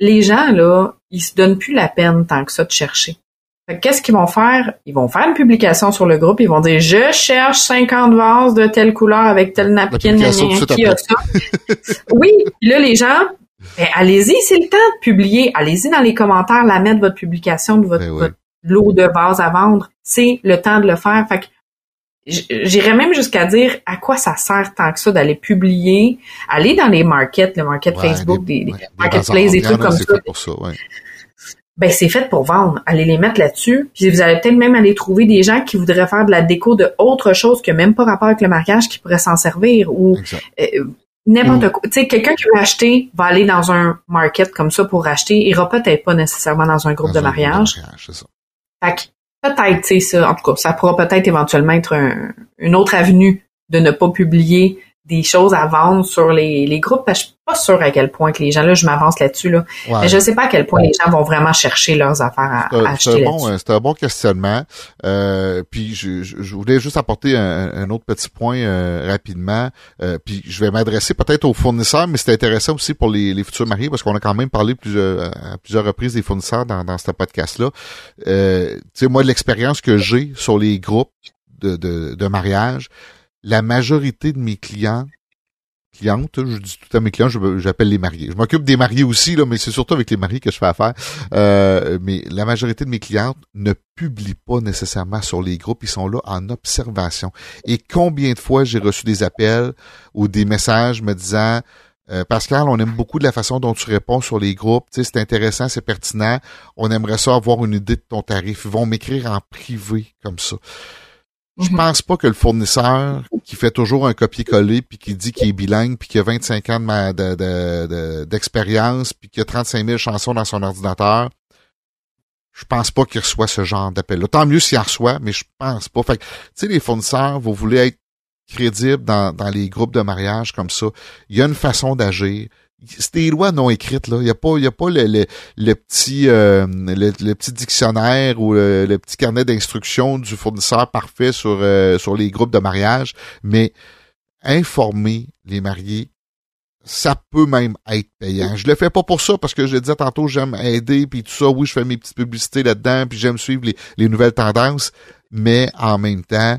Les gens là, ils se donnent plus la peine tant que ça de chercher. Qu'est-ce qu'ils vont faire? Ils vont faire une publication sur le groupe, ils vont dire Je cherche 50 vases de telle couleur avec tel napkin, qui a ça. oui, là, les gens, ben, allez-y, c'est le temps de publier. Allez-y dans les commentaires, la mettre votre publication de votre, ben lot de vases à vendre. C'est le temps de le faire. Fait que J'irais même jusqu'à dire à quoi ça sert tant que ça d'aller publier, aller dans les markets, le market Facebook, des, des, marketplaces, des trucs comme ça. Ben c'est fait pour vendre. Allez les mettre là-dessus. Puis vous allez peut-être même aller trouver des gens qui voudraient faire de la déco de autre chose que même pas rapport avec le mariage qui pourraient s'en servir ou euh, n'importe quoi. Tu sais, quelqu'un qui veut acheter va aller dans un market comme ça pour acheter, il ira peut-être pas nécessairement dans un groupe de mariage. ça. Fait que peut-être, tu sais, ça, en tout cas, ça pourra peut-être éventuellement être une autre avenue de ne pas publier des choses à vendre sur les, les groupes parce que je suis pas sûre à quel point que les gens là je m'avance là-dessus là. Mais je sais pas à quel point les gens vont vraiment chercher leurs affaires à, acheter bon, c'est un bon questionnement. Euh, puis je, je, voulais juste apporter un, autre petit point euh, rapidement. Euh, puis je vais m'adresser peut-être aux fournisseurs mais c'est intéressant aussi pour les, les futurs mariés parce qu'on a quand même parlé plusieurs à plusieurs reprises des fournisseurs dans, dans ce podcast là tu sais moi l'expérience que j'ai sur les groupes de, de, de mariage la majorité de mes clients, clientes, je dis tout à mes clients, j'appelle les mariés. Je m'occupe des mariés aussi, là, mais c'est surtout avec les mariés que je fais affaire. Euh, mais la majorité de mes clientes ne publient pas nécessairement sur les groupes, ils sont là en observation. Et combien de fois j'ai reçu des appels ou des messages me disant euh, Pascal, on aime beaucoup de la façon dont tu réponds sur les groupes. Tu sais, c'est intéressant, c'est pertinent. On aimerait ça avoir une idée de ton tarif. Ils vont m'écrire en privé comme ça. Je mhm. pense pas que le fournisseur qui fait toujours un copier-coller puis qui dit qu'il est bilingue puis qui a 25 ans d'expérience de, puis qui a 35 000 chansons dans son ordinateur, je pense pas qu'il reçoit ce genre d'appel. Tant mieux s'il en reçoit, mais je pense pas. Fait tu sais, les fournisseurs, vous voulez être crédible dans, dans les groupes de mariage comme ça. Il y a une façon d'agir c'est des lois non écrites là. Il y a pas, y a pas le, le, petit, euh, le, petit dictionnaire ou le, petit carnet d'instructions du fournisseur parfait sur euh, sur les groupes de mariage, mais informer les mariés, ça peut même être payant. Je le fais pas pour ça parce que je disais tantôt j'aime aider puis tout ça. Oui, je fais mes petites publicités là-dedans puis j'aime suivre les, les nouvelles tendances, mais en même temps,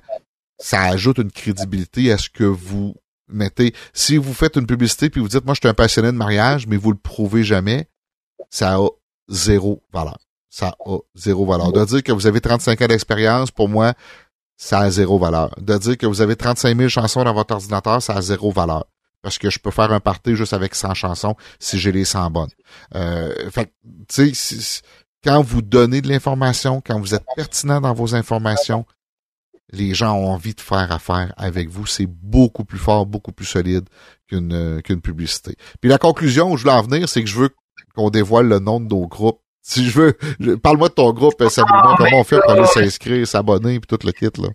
ça ajoute une crédibilité à ce que vous mettez, si vous faites une publicité puis vous dites, moi, je suis un passionné de mariage, mais vous le prouvez jamais, ça a zéro valeur. Ça a zéro valeur. De dire que vous avez 35 ans d'expérience, pour moi, ça a zéro valeur. De dire que vous avez 35 000 chansons dans votre ordinateur, ça a zéro valeur. Parce que je peux faire un party juste avec 100 chansons si j'ai les 100 bonnes. Euh, fait tu sais, quand vous donnez de l'information, quand vous êtes pertinent dans vos informations, les gens ont envie de faire affaire avec vous. C'est beaucoup plus fort, beaucoup plus solide qu'une euh, qu'une publicité. Puis la conclusion où je veux en venir, c'est que je veux qu'on dévoile le nom de nos groupes. Si je veux, parle-moi de ton groupe, euh, Sabrina, ah, comment on fait pour aller s'inscrire, s'abonner, puis tout le kit, là.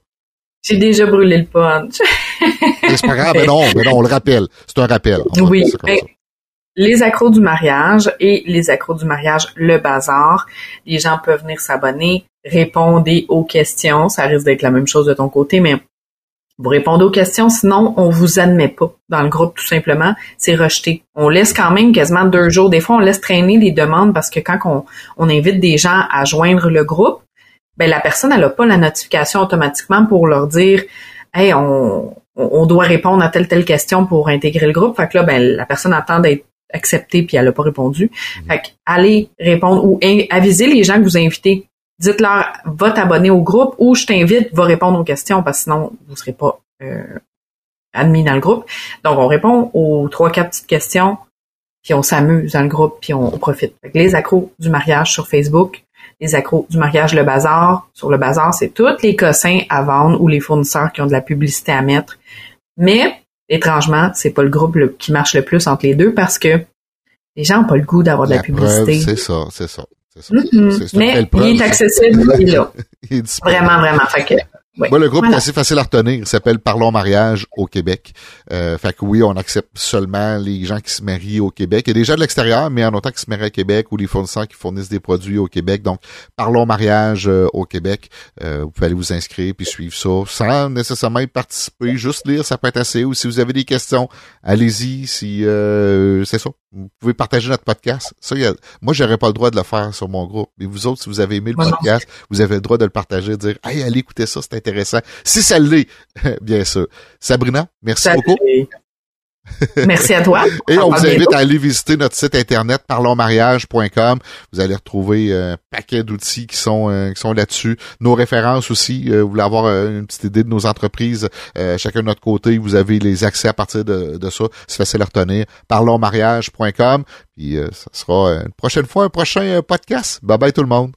J'ai déjà brûlé le punch. c'est pas grave, mais non, mais non, on le rappelle. C'est un rappel. Oui, les accros du mariage et les accros du mariage, le bazar. Les gens peuvent venir s'abonner, répondre aux questions. Ça risque d'être la même chose de ton côté, mais vous répondez aux questions, sinon on vous admet pas dans le groupe tout simplement. C'est rejeté. On laisse quand même quasiment deux jours. Des fois, on laisse traîner les demandes parce que quand on, on invite des gens à joindre le groupe, ben la personne elle a pas la notification automatiquement pour leur dire Hey, on, on doit répondre à telle telle question pour intégrer le groupe. Fait que là, ben, la personne attend d'être accepté puis elle a pas répondu. Mhm. Fait que allez répondre ou avisez les gens que vous invitez. Dites-leur, va t'abonner au groupe ou je t'invite, va répondre aux questions parce que sinon vous serez pas euh, admis dans le groupe. Donc on répond aux trois quatre petites questions puis on s'amuse dans le groupe puis on, profite. Les accros du mariage sur Facebook, les accros du mariage le bazar. Sur le bazar, c'est tous les cossins à vendre ou les fournisseurs qui ont de la publicité à mettre. Mais étrangement, c'est pas le groupe qui marche le plus entre les deux parce que les gens n'ont pas le goût d'avoir de la, publicité. C'est ça, c'est ça. Mm-hmm. Mais il est accessible, il est là. vraiment, vraiment. Fait que, moi, le groupe est assez facile à retenir. Il s'appelle Parlons mariage au Québec. Euh, fait que oui, on accepte seulement les gens qui se marient au Québec. Il y a des gens de l'extérieur, mais en autant qui se marient au Québec ou les fournisseurs qui fournissent des produits au Québec. Donc, Parlons mariage euh, au Québec. Euh, vous pouvez aller vous inscrire puis suivre ça sans nécessairement y participer. Juste lire, ça peut être assez. Ou si vous avez des questions, allez-y. Si euh, c'est ça. Vous pouvez partager notre podcast. Ça, y a, moi, j'aurais pas le droit de le faire sur mon groupe. Mais vous autres, si vous avez aimé le podcast, vous avez le droit de le partager, de dire, hey, allez écouter ça, c'est intéressant. Si ça l'est, bien sûr. Sabrina, merci beaucoup. Merci à toi. Et on, vous invite à aller visiter notre site internet parlonsmariage.com. Vous allez retrouver un paquet d'outils qui sont euh, qui sont là-dessus. Nos références aussi. Euh, vous voulez avoir euh, une petite idée de nos entreprises, chacun de notre côté, vous avez les accès à partir de, de ça. C'est facile à retenir. Parlonsmariage.com. Puis ça sera une prochaine fois, un prochain podcast. Bye bye tout le monde.